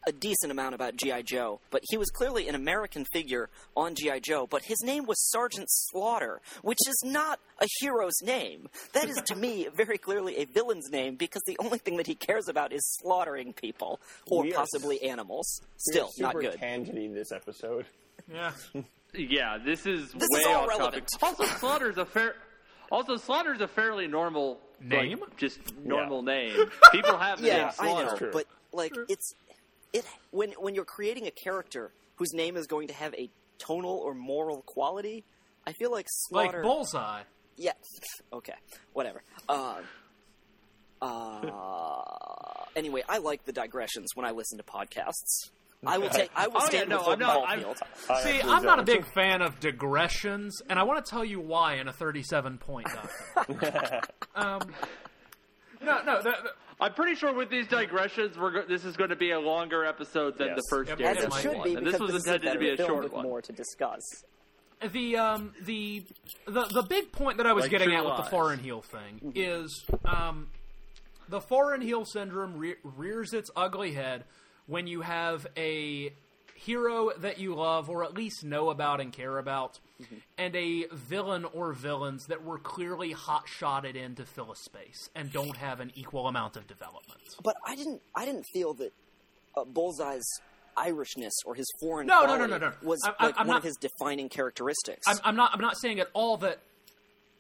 a decent amount about GI Joe, but he was clearly an American figure on GI Joe. But his name was Sergeant Slaughter, which is not a hero's name. That is to me very clearly a villain's name because the only thing that he cares about is slaughtering people or We are possibly animals. Still We're not super good. tangenty this episode. Yeah. Yeah, this is This way is all off relevant. topic. Also, Slaughter's a fair. Also, Slaughter's a fairly normal like, Name? just normal name. People have the Yeah, name I Slaughter. know, but like it's it when when you're creating a character whose name is going to have a tonal or moral quality. I feel like Like Bullseye. Yeah. Okay. Whatever. Uh, uh, anyway, I like the digressions when I listen to podcasts. I will take. I will Oh, yeah, stand no, with I'm not- I'm- I See, I'm not a don't. big fan of digressions, and I want to tell you why in a 37 point um, no, no, the, the, I'm pretty sure with these digressions, we're go- this is going to be a longer episode than Yes. the first Yep. As it might should be because this was this is intended to be a short with one. more to discuss. the um the the the big point that I was Like getting True at with the foreign heel thing is um the foreign heel syndrome re- rears its ugly head when you have a hero that you love or at least know about and care about and a villain or villains that were clearly hot shotted in to fill a space and don't have an equal amount of development. But I didn't. I didn't feel that uh, Bullseye's Irishness or his foreign No, no, no, no, no. was I- like one not- of his defining characteristics. I'm, I'm not. I'm not saying at all that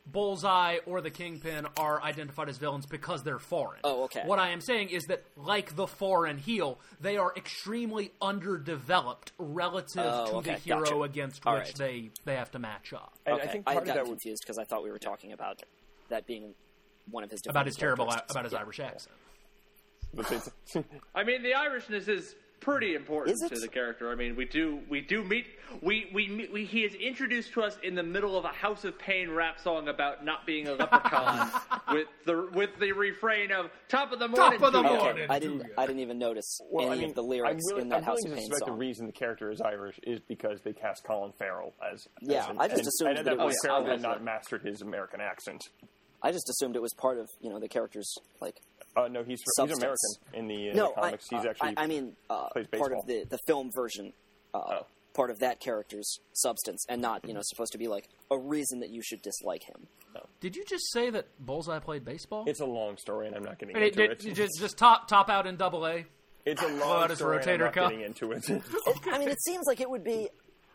Bullseye or the Kingpin are identified as villains because they're foreign. Oh, okay. What I am saying is that, like the foreign heel, they are extremely underdeveloped relative Oh, to okay, the hero gotcha. against All which right. they they have to match up. And okay, I think I, part of got that would confused because I thought we were talking about that being one of his About his terrible, about his Yeah. Irish accent. I mean, the Irishness is pretty important to the character. I mean, we do we do meet we, we meet- we he is introduced to us in the middle of a House of Pain rap song about not being a leprechaun with the with the refrain of "Top of the morning." of the to morning. Okay, I didn't. I didn't even notice well, any I mean, of the lyrics I'm in that I'm House willing of Pain suspect song. the reason the character is Irish is because they cast Colin Farrell as. Yeah, as an- I just assumed and at that that it point, was- Farrell had not mastered his American accent. I just assumed it was part of you know the character's like. Uh, no, he's he's American in the, in no, the comics. I, he's uh, actually. I, I mean, uh, plays part of baseball. the the film version. Uh, Oh. Part of that character's substance, and not you know supposed to be like a reason that you should dislike him. Did you just say that Bullseye played baseball? it's a long story, and I'm not getting Did- into did- it. did- just, just top top out in Double A. It's a long out his story, and I'm rotator not cuff? getting into it. I mean, it seems like it would be.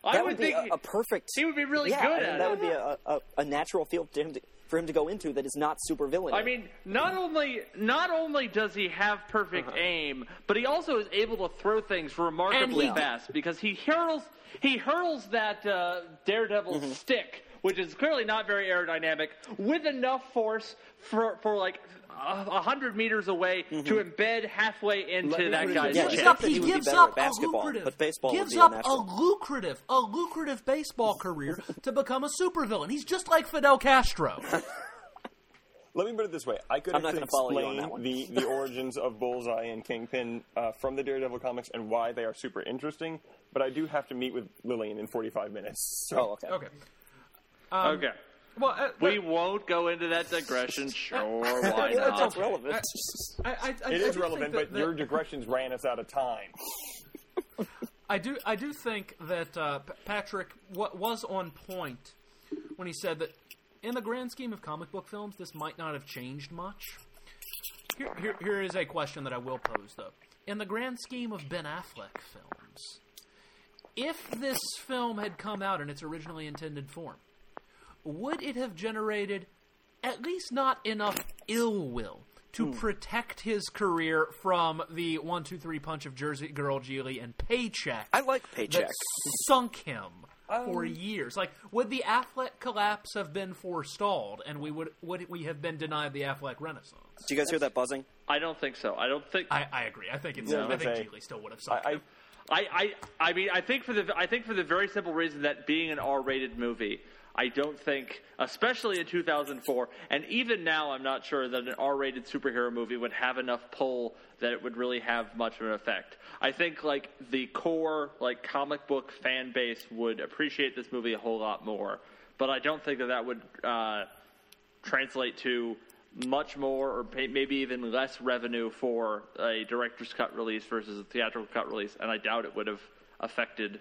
I would would be think a, a perfect. he would be really yeah, good I mean, at that it. would be a, a, a natural field to him to, for him to go into that is not super villain. I mean, not only not only does he have perfect Uh-huh. aim, but he also is able to throw things remarkably he- fast because he hurls he hurls that uh, Daredevil Mm-hmm. stick, which is clearly not very aerodynamic, with enough force for for like a a hundred meters away Mm-hmm. to embed halfway into Let that guy's this Yeah, gives chest. up, he he gives up a lucrative, but baseball gives a up a lucrative, a lucrative baseball career to become a supervillain. He's just like Fidel Castro. Let me put it this way: I could I'm not actually gonna follow you on explain that one. the the origins of Bullseye and Kingpin uh, from the Daredevil comics and why they are super interesting. But I do have to meet with Lillian in 45 minutes. So oh, okay. okay. okay. Well, uh, We won't go into that digression. Sure, why Yeah, not? that's relevant. I, I, I, it I is relevant, think but that- that- your digressions ran us out of time. I do I do think that uh, P- Patrick what was on point when he said that in the grand scheme of comic book films, this might not have changed much. Here, here, here is a question that I will pose though. In the grand scheme of Ben Affleck films, if this film had come out in its originally intended form, would it have generated at least not enough ill will to hmm. protect his career from the one two three punch of Jersey Girl Gigli and Paycheck I like paycheck. that sunk him for um, years? Like, would the Affleck collapse have been forestalled, and we would would we have been denied the Affleck renaissance? Do you guys hear that buzzing? I don't think so. I don't think. I, I agree. I think it's. Yeah, I think say- Gigli still would have sunk I, him. I I, I, I mean, I think for the I think for the very simple reason that being an R-rated movie, I don't think, especially in 2004, and even now, I'm not sure that an R-rated superhero movie would have enough pull that it would really have much of an effect. I think like the core like comic book fan base would appreciate this movie a whole lot more, but I don't think that that would uh, translate to much more, or pay, maybe even less revenue for a director's cut release versus a theatrical cut release, and I doubt it would have affected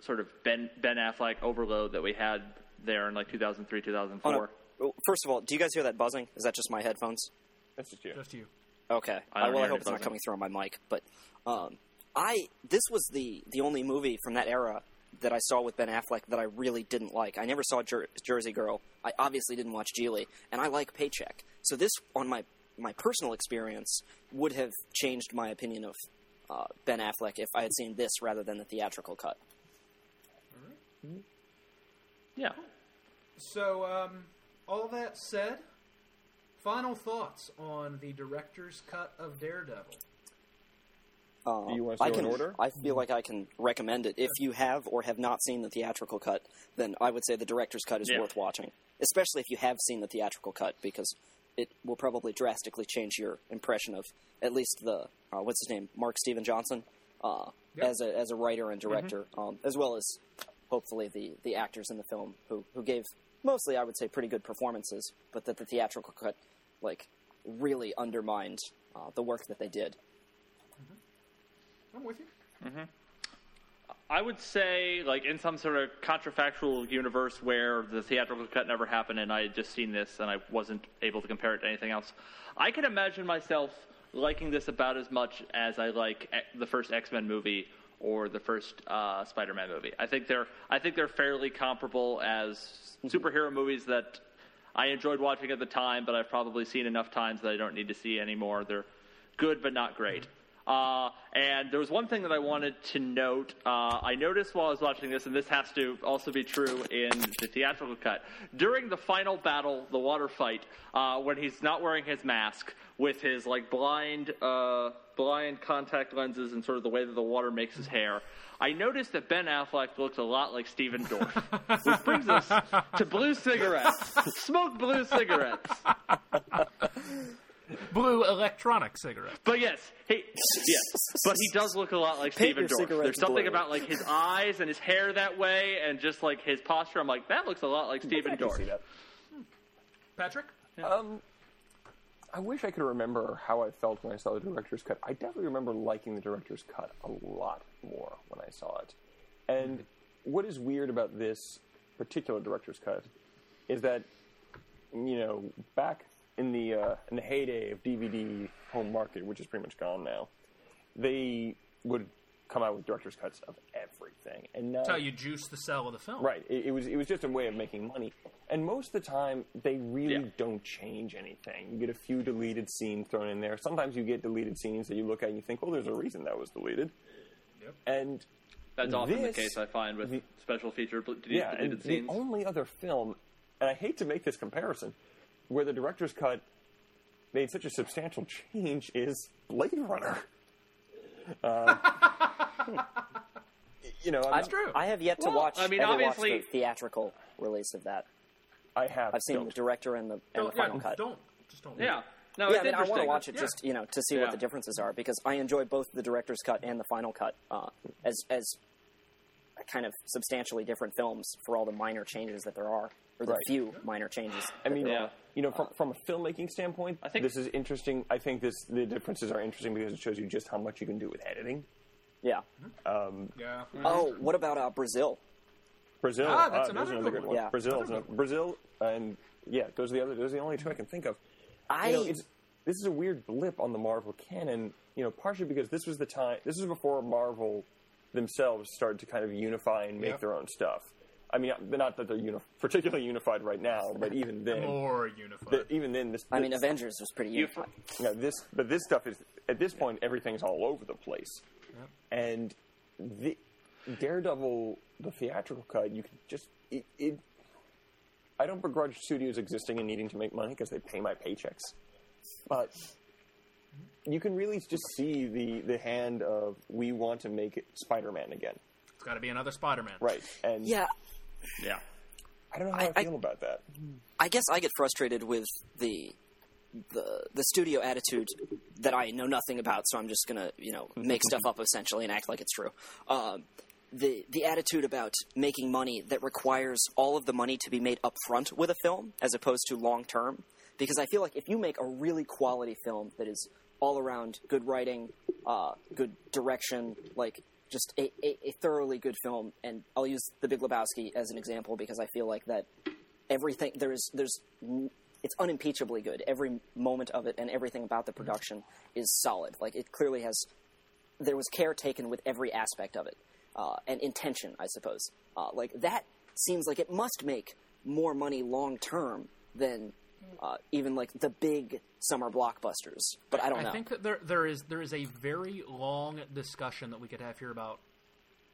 sort of Ben Ben Affleck overload that we had there in like 2003, 2004. Oh, no. First of all, do you guys hear that buzzing? Is that just my headphones? That's just you. Just you. Okay. I don't well, I hope any it's not coming through on my mic. But um, I this was the the only movie from that era that I saw with Ben Affleck that I really didn't like. I never saw Jer- Jersey Girl. I obviously didn't watch Gigli, and I like Paycheck. So this, on my my personal experience, would have changed my opinion of uh, Ben Affleck if I had seen this rather than the theatrical cut. yeah. So, um, all that said, final thoughts on the director's cut of Daredevil. Uh, Do you want to I can. order? I feel like I can recommend it. If you have or have not seen the theatrical cut, then I would say the director's cut is Yeah. worth watching, especially if you have seen the theatrical cut, because it will probably drastically change your impression of at least the uh, what's his name, Mark Steven Johnson, uh, Yep. as a as a writer and director, um, as well as hopefully the the actors in the film who who gave mostly I would say pretty good performances, but that the theatrical cut like really undermined uh, the work that they did. Mm-hmm. I'm with you. Mm-hmm. I would say, like in some sort of contrafactual universe where the theatrical cut never happened, and I had just seen this and I wasn't able to compare it to anything else, I can imagine myself liking this about as much as I like e- the first X Men movie or the first uh, Spider Man movie. I think they're I think they're fairly comparable as superhero movies that I enjoyed watching at the time, but I've probably seen enough times that I don't need to see anymore. They're good, but not great. Uh, and there was one thing that I wanted to note. Uh, I noticed while I was watching this, and this has to also be true in the theatrical cut. During the final battle, the water fight, uh, when he's not wearing his mask, with his like blind, uh, blind contact lenses, and sort of the way that the water makes his hair, I noticed that Ben Affleck looks a lot like Stephen Dorff, which brings us to blue cigarettes. Smoke blue cigarettes. Blue electronic cigarettes. But yes, he yes, but he does look a lot like Paint Stephen your Dorff. There's something blue. about like his eyes and his hair that way, and just like his posture. I'm like, that looks a lot like Stephen I Dorff. see that. Patrick? Um, I wish I could remember how I felt when I saw the director's cut. I definitely remember liking the director's cut a lot more when I saw it. And what is weird about this particular director's cut is that, you know, back in the uh, in the heyday of DVD home market, which is pretty much gone now, they would come out with director's cuts of everything. And now, That's how you juice the sell of the film. Right. It, it was it was just a way of making money. And most of the time, they really Yeah. don't change anything. You get a few deleted scenes thrown in there. Sometimes you get deleted scenes that you look at and you think, well, there's a reason that was deleted. Yep. And That's often This- the case I find with the- special feature deleted, yeah, and deleted scenes. the only other film, and I hate to make this comparison, where the director's cut made such a substantial change is Blade Runner. Uh, you know, I'm That's true. I have yet to Well, watch. I mean, ever watch obviously- the theatrical release of that. I have. I've seen don't. the director and the and Don't, the final yeah, cut. don't. Just don't. yeah, no, yeah, it's I mean, I want to watch it Yeah. just you know to see Yeah. what the differences are because I enjoy both the director's cut and the final cut uh, as as kind of substantially different films for all the minor changes that there are or the Right. few minor changes. I mean, Yeah. are. you know, from from a filmmaking standpoint, I think- this is interesting. I think this the differences are interesting because it shows you just how much you can do with editing. yeah. Yeah. Oh, what about uh, Brazil? Brazil, Ah, that's uh, another there's good good one. one. Yeah. Brazil, Another is a- Brazil, and yeah, those are the other. Those are the only two I can think of. I You know, it's this is a weird blip on the Marvel canon. You know, partially because this was the time. This was before Marvel themselves started to kind of unify and make Yeah. their own stuff. I mean, not that they're uni- particularly unified right now, but even then, More unified. the, even then, this. I mean, Avengers was pretty You- unified. you know, this, but this stuff is at this point everything's all over the place, and the Daredevil, the theatrical cut, you can just it. it I don't begrudge studios existing and needing to make money because they pay my paychecks, but you can really just see the the hand of we want to make Spider-Man again, it's got to be another Spider-Man. right? And Yeah, Yeah, I don't know how I, I- I- feel about that. I guess I get frustrated with the the the studio attitude that I know nothing about, so I'm just gonna you know make stuff up essentially and act like it's true. Um, the the attitude about making money that requires all of the money to be made up front with a film as opposed to long term. because I feel like if you make a really quality film that is all around good writing, uh, good direction, like just a, a, a thoroughly good film, and I'll use The Big Lebowski as an example because I feel like that everything there is there's it's unimpeachably good. Every moment of it and everything about the production is solid. Like it clearly has there was care taken with every aspect of it uh, and intention, I suppose. Uh, like that seems like it must make more money long term than uh, even like the big summer blockbusters. But I don't know. I think that there there is there is a very long discussion that we could have here about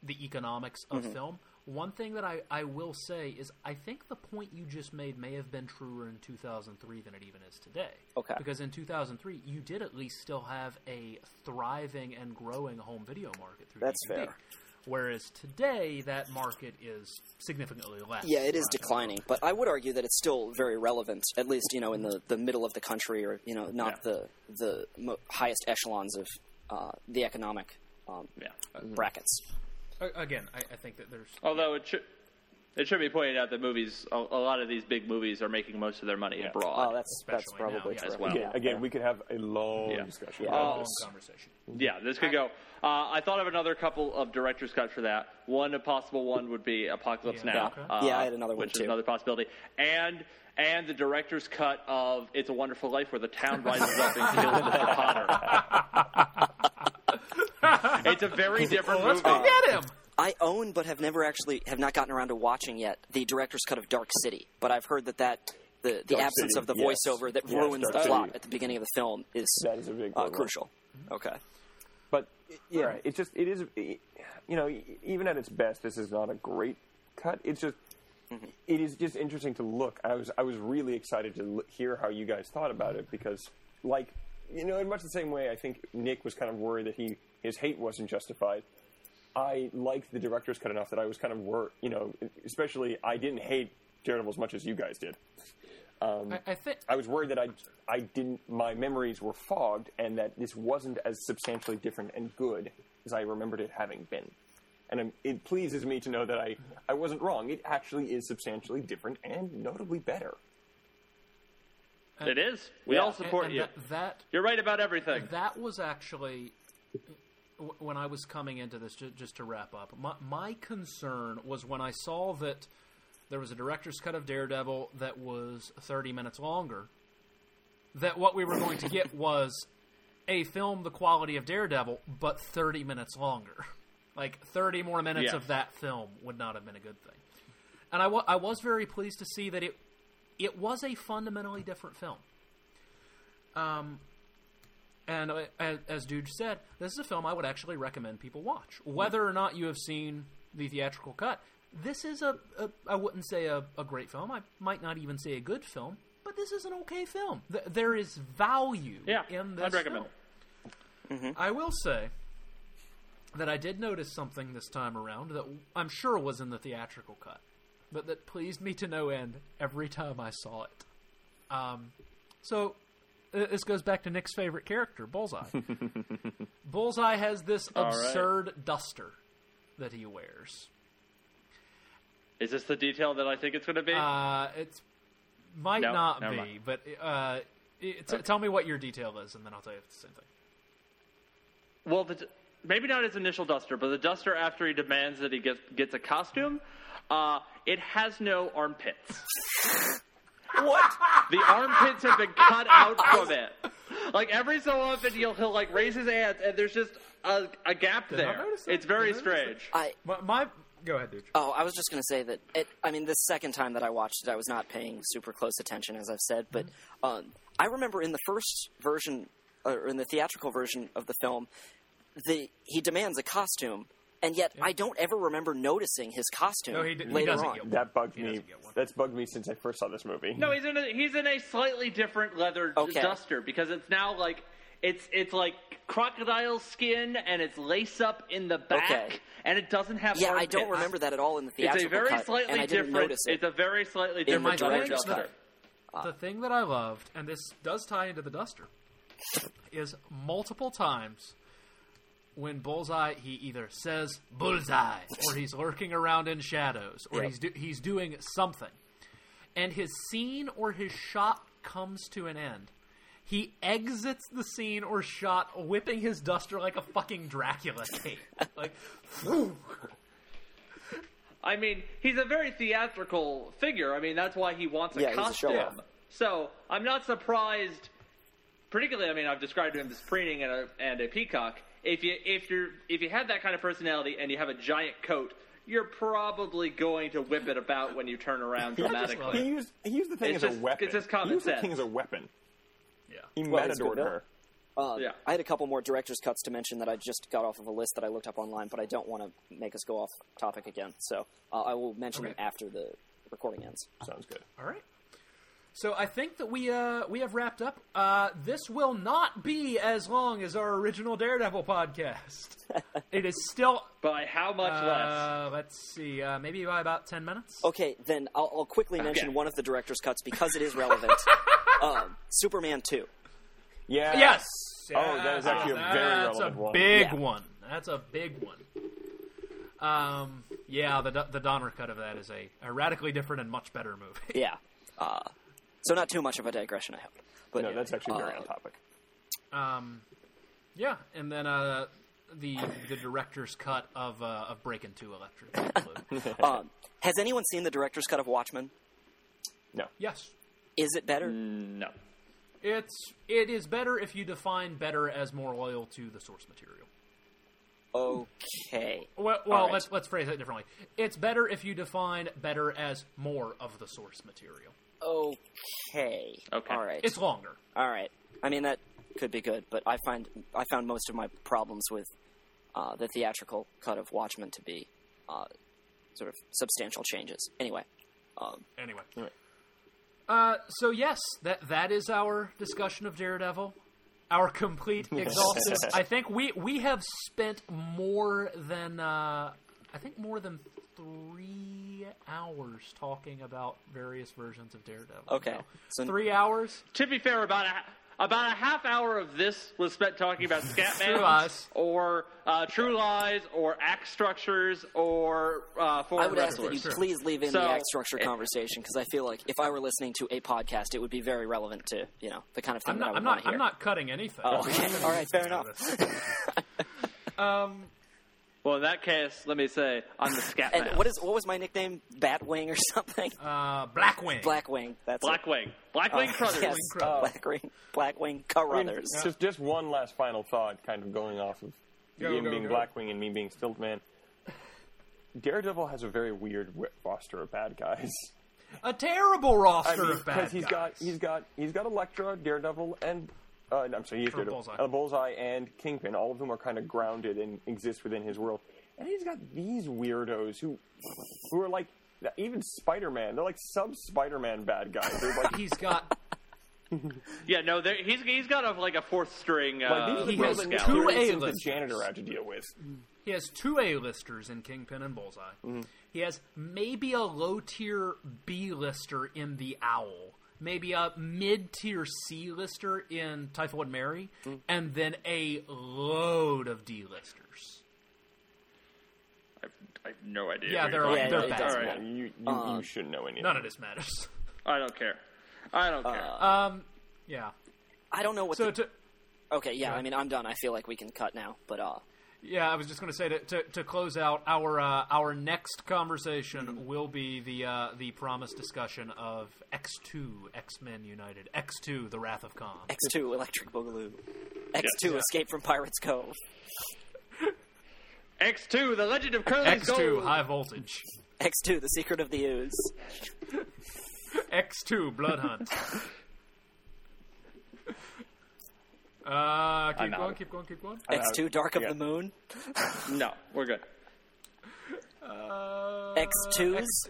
the economics of Mm-hmm. film. One thing that I, I will say is I think the point you just made may have been truer in 2003 than it even is today. Okay. Because in 2003, you did at least still have a thriving and growing home video market through That's DVD. fair. Whereas today, that market is significantly less. yeah, it is declining, but I would argue that it's still very relevant, at least you know in the, the middle of the country, or you know not Yeah. the the mo- highest echelons of uh, the economic um, Yeah. brackets. Again, I, I think that there's Although it should it should be pointed out that movies, a, a lot of these big movies are making most of their money Yeah. abroad. Oh, that's that's Especially now, probably yeah, as well. Again, again, we could have a long Yeah. discussion Yeah. about a this. long conversation. Yeah, this could go. Uh, I thought of another couple of director's cuts for that. One, a possible one would be Apocalypse Yeah. Now. Okay. uh, Yeah, I had another one which too. is another possibility. And and the director's cut of It's a Wonderful Life, where the town rises up and kills Mr. Potter. it's a very different Let's movie. go get him. I own, but have never actually have not gotten around to watching yet the director's cut of Dark City. But I've heard that that the, the absence City, of the yes. voiceover that Yes, ruins Dark the City. plot at the beginning of the film is That is a big uh, one. crucial. Okay. Yeah, it's just it is you know even at its best, this is not a great cut. It's just mm-hmm. it is just interesting to look. I was I was really excited to l- hear how you guys thought about it because like you know in much the same way I think Nick was kind of worried that he his hate wasn't justified. I liked the director's cut enough that I was kind of worried, you know, especially I didn't hate Daredevil as much as you guys did. I, I think I was worried that I, I didn't, my memories were fogged and that this wasn't as substantially different and good as I remembered it having been. And um it pleases me to know that I, I wasn't wrong. It actually is substantially different and notably better. It is. We Yeah. all support and you. That, that You're right about everything. that was actually when I was coming into this. Just, just to wrap up, my, my concern was when I saw that there was a director's cut of Daredevil that was 30 minutes longer. That what we were going to get was a film the quality of Daredevil, but 30 minutes longer. Like 30 more minutes Yeah. of that film would not have been a good thing. And I I was very pleased to see that it it was a fundamentally different film. Um, and uh, as, as Dude said, this is a film I would actually recommend people watch. Whether or not you have seen the theatrical cut, this is a, a I wouldn't say a, a great film. I might not even say a good film, but this is an okay film. Th- there is value Yeah, in this I'd recommend film. I will say that I did notice something this time around that I'm sure was in the theatrical cut, but that pleased me to no end every time I saw it. Um, so uh, this goes back to Nick's favorite character, Bullseye. Bullseye has this All right. absurd duster that he wears. Is this the detail that I think it's going to be? Uh, it's might No, not be, mind. but uh, it, t- tell me what your detail is, and then I'll tell you if it's the same thing. Well, the, maybe not his initial duster, but the duster after he demands that he gets gets a costume. Uh, it has no armpits. What? The armpits have been cut out from it. Like every so often, he'll he'll like raise his hands, and there's just a, a gap I there. notice that? It's very I notice strange. I My, my go ahead, dude. oh, I was just going to say that. It, I mean, the second time that I watched it, I was not paying super close attention, as I've said. But um, I remember in the first version, or in the theatrical version of the film, the he demands a costume, and yet I don't ever remember noticing his costume No, he d- he later doesn't on. get one. That bugged He me. doesn't get one. That's bugged me since I first saw this movie. No, he's in a he's in a slightly different leather Okay. duster because it's now like it's it's like crocodile skin and it's lace up in the back Okay. and it doesn't have. Yeah, I don't remember that at all in the It's theatrical a very cut, slightly and I didn't different. notice it. It's a very slightly In different the leather director's duster. cut. the ah. thing that I loved, and this does tie into the duster, is multiple times when Bullseye he either says Bullseye or he's lurking around in shadows or Yep. he's do, he's doing something, and his scene or his shot comes to an end, he exits the scene or shot whipping his duster like a fucking Dracula cape. like, I mean, he's a very theatrical figure. I mean, that's why he wants a Yeah, he's a costume. show-off. so I'm not surprised. Particularly, I mean, I've described him as preening and a, and a peacock. If you if you're if you have that kind of personality and you have a giant coat, you're probably going to whip it about when you turn around dramatically. He used he used the thing It's as just- a weapon. it's just common he used sense. the thing as a weapon. Yeah. He Well, it's matadored her. Uh, Yeah. I had a couple more director's cuts to mention that I just got off of a list that I looked up online, but I don't want to make us go off topic again. So uh, I will mention Okay. them after the recording ends. Sounds good. All right. So I think that we uh, we have wrapped up. Uh, this will not be as long as our original Daredevil podcast. it is still. By how much less? Uh, let's see, uh, maybe by about ten minutes. Okay, then I'll, I'll quickly mention Okay. one of the director's cuts because it is relevant. um, Superman 2. Yeah. Yes. Oh, that is actually a very That's relevant a one. big Yeah. one. That's a big one. Um, yeah, the the Donner cut of that is a, a radically different and much better movie. Yeah. Uh, so not too much of a digression, I hope. But No, that's actually very uh, on topic. Um, yeah, and then uh, the the director's cut of uh, of Breaking Two Electric. Um, has anyone seen the director's cut of Watchmen? No. yes, Is it better? no. it's it is better if you define better as more loyal to the source material. Okay. Well, well right. let's let's phrase it differently. It's better if you define better as more of the source material. Okay. Okay. All right. It's longer. All right. I mean that could be good, but I find I found most of my problems with uh, the theatrical cut of Watchmen to be uh, sort of substantial changes. Anyway, um, Anyway. Right. Uh, so yes, that that is our discussion of Daredevil. Our complete exhaustive. I think we we have spent more than uh, I think more than three hours talking about various versions of Daredevil. Okay. now. So- three hours. To be fair, about a about a half hour of this was spent talking about True Scatman or uh, True Lies or act structures or uh, I foreign would ask that you wrestlers. please leave in So, the act structure it- conversation because I feel like if I were listening to a podcast, it would be very relevant to you know the kind of thing I'm that I not. would I'm not. hear. I'm not cutting anything. Oh, okay. All right. Fair enough. um. Well, in that case, let me say I'm the Scatman. And what is what was my nickname? Batwing or something? Uh. Blackwing. Blackwing. That's it. Blackwing? Blackwing Uh, Brothers. Yes, Crothers. Blackwing. Blackwing I mean, just just one last final thought, kind of going off of Go, him go, being go. Blackwing and me being Stiltman. Daredevil has a very weird roster of bad guys. A terrible I roster mean, of bad he's guys. got he's got he's got Elektra, Daredevil, and uh, I'm sorry, he's Or Daredevil, Bullseye. uh, Bullseye, and Kingpin. All of them are kind of grounded and exist within his world. And he's got these weirdos who who are like even Spider-Man. They're like sub Spider-Man bad guys. Like He's got Yeah, no, he's he's got a, like a fourth string. Uh, like these are the he has that two A-listers. janitor had to deal with. He has two A-listers in Kingpin and Bullseye. Mm-hmm. He has maybe a low-tier B-lister in The Owl, maybe a mid-tier C-lister in Typhoid Mary, Mm. and then a load of D-listers. I, I have no idea. Yeah, they're you're Yeah, they're it bad. doesn't All right. You you, Um, you shouldn't know any. None of of this matters. I don't care. I don't care. Uh, Um, yeah. I don't know what. So the, to okay, yeah. Yeah. I mean, I'm done. I feel like we can cut now. But uh, Yeah, I was just going to say to, to to close out our uh, our next conversation Mm-hmm. will be the uh, the promised discussion of X two X Men United X two The Wrath of Khan. X2 Electric Boogaloo, X2 Yeah. Escape from Pirates Cove, X2, The Legend of Curly's X two High Voltage X2 The Secret of the Ooze. X two Blood Hunt. Uh, keep I'm going, out. keep going, keep going. X2 Dark of yeah. the Moon, No, we're good. Uh, X2's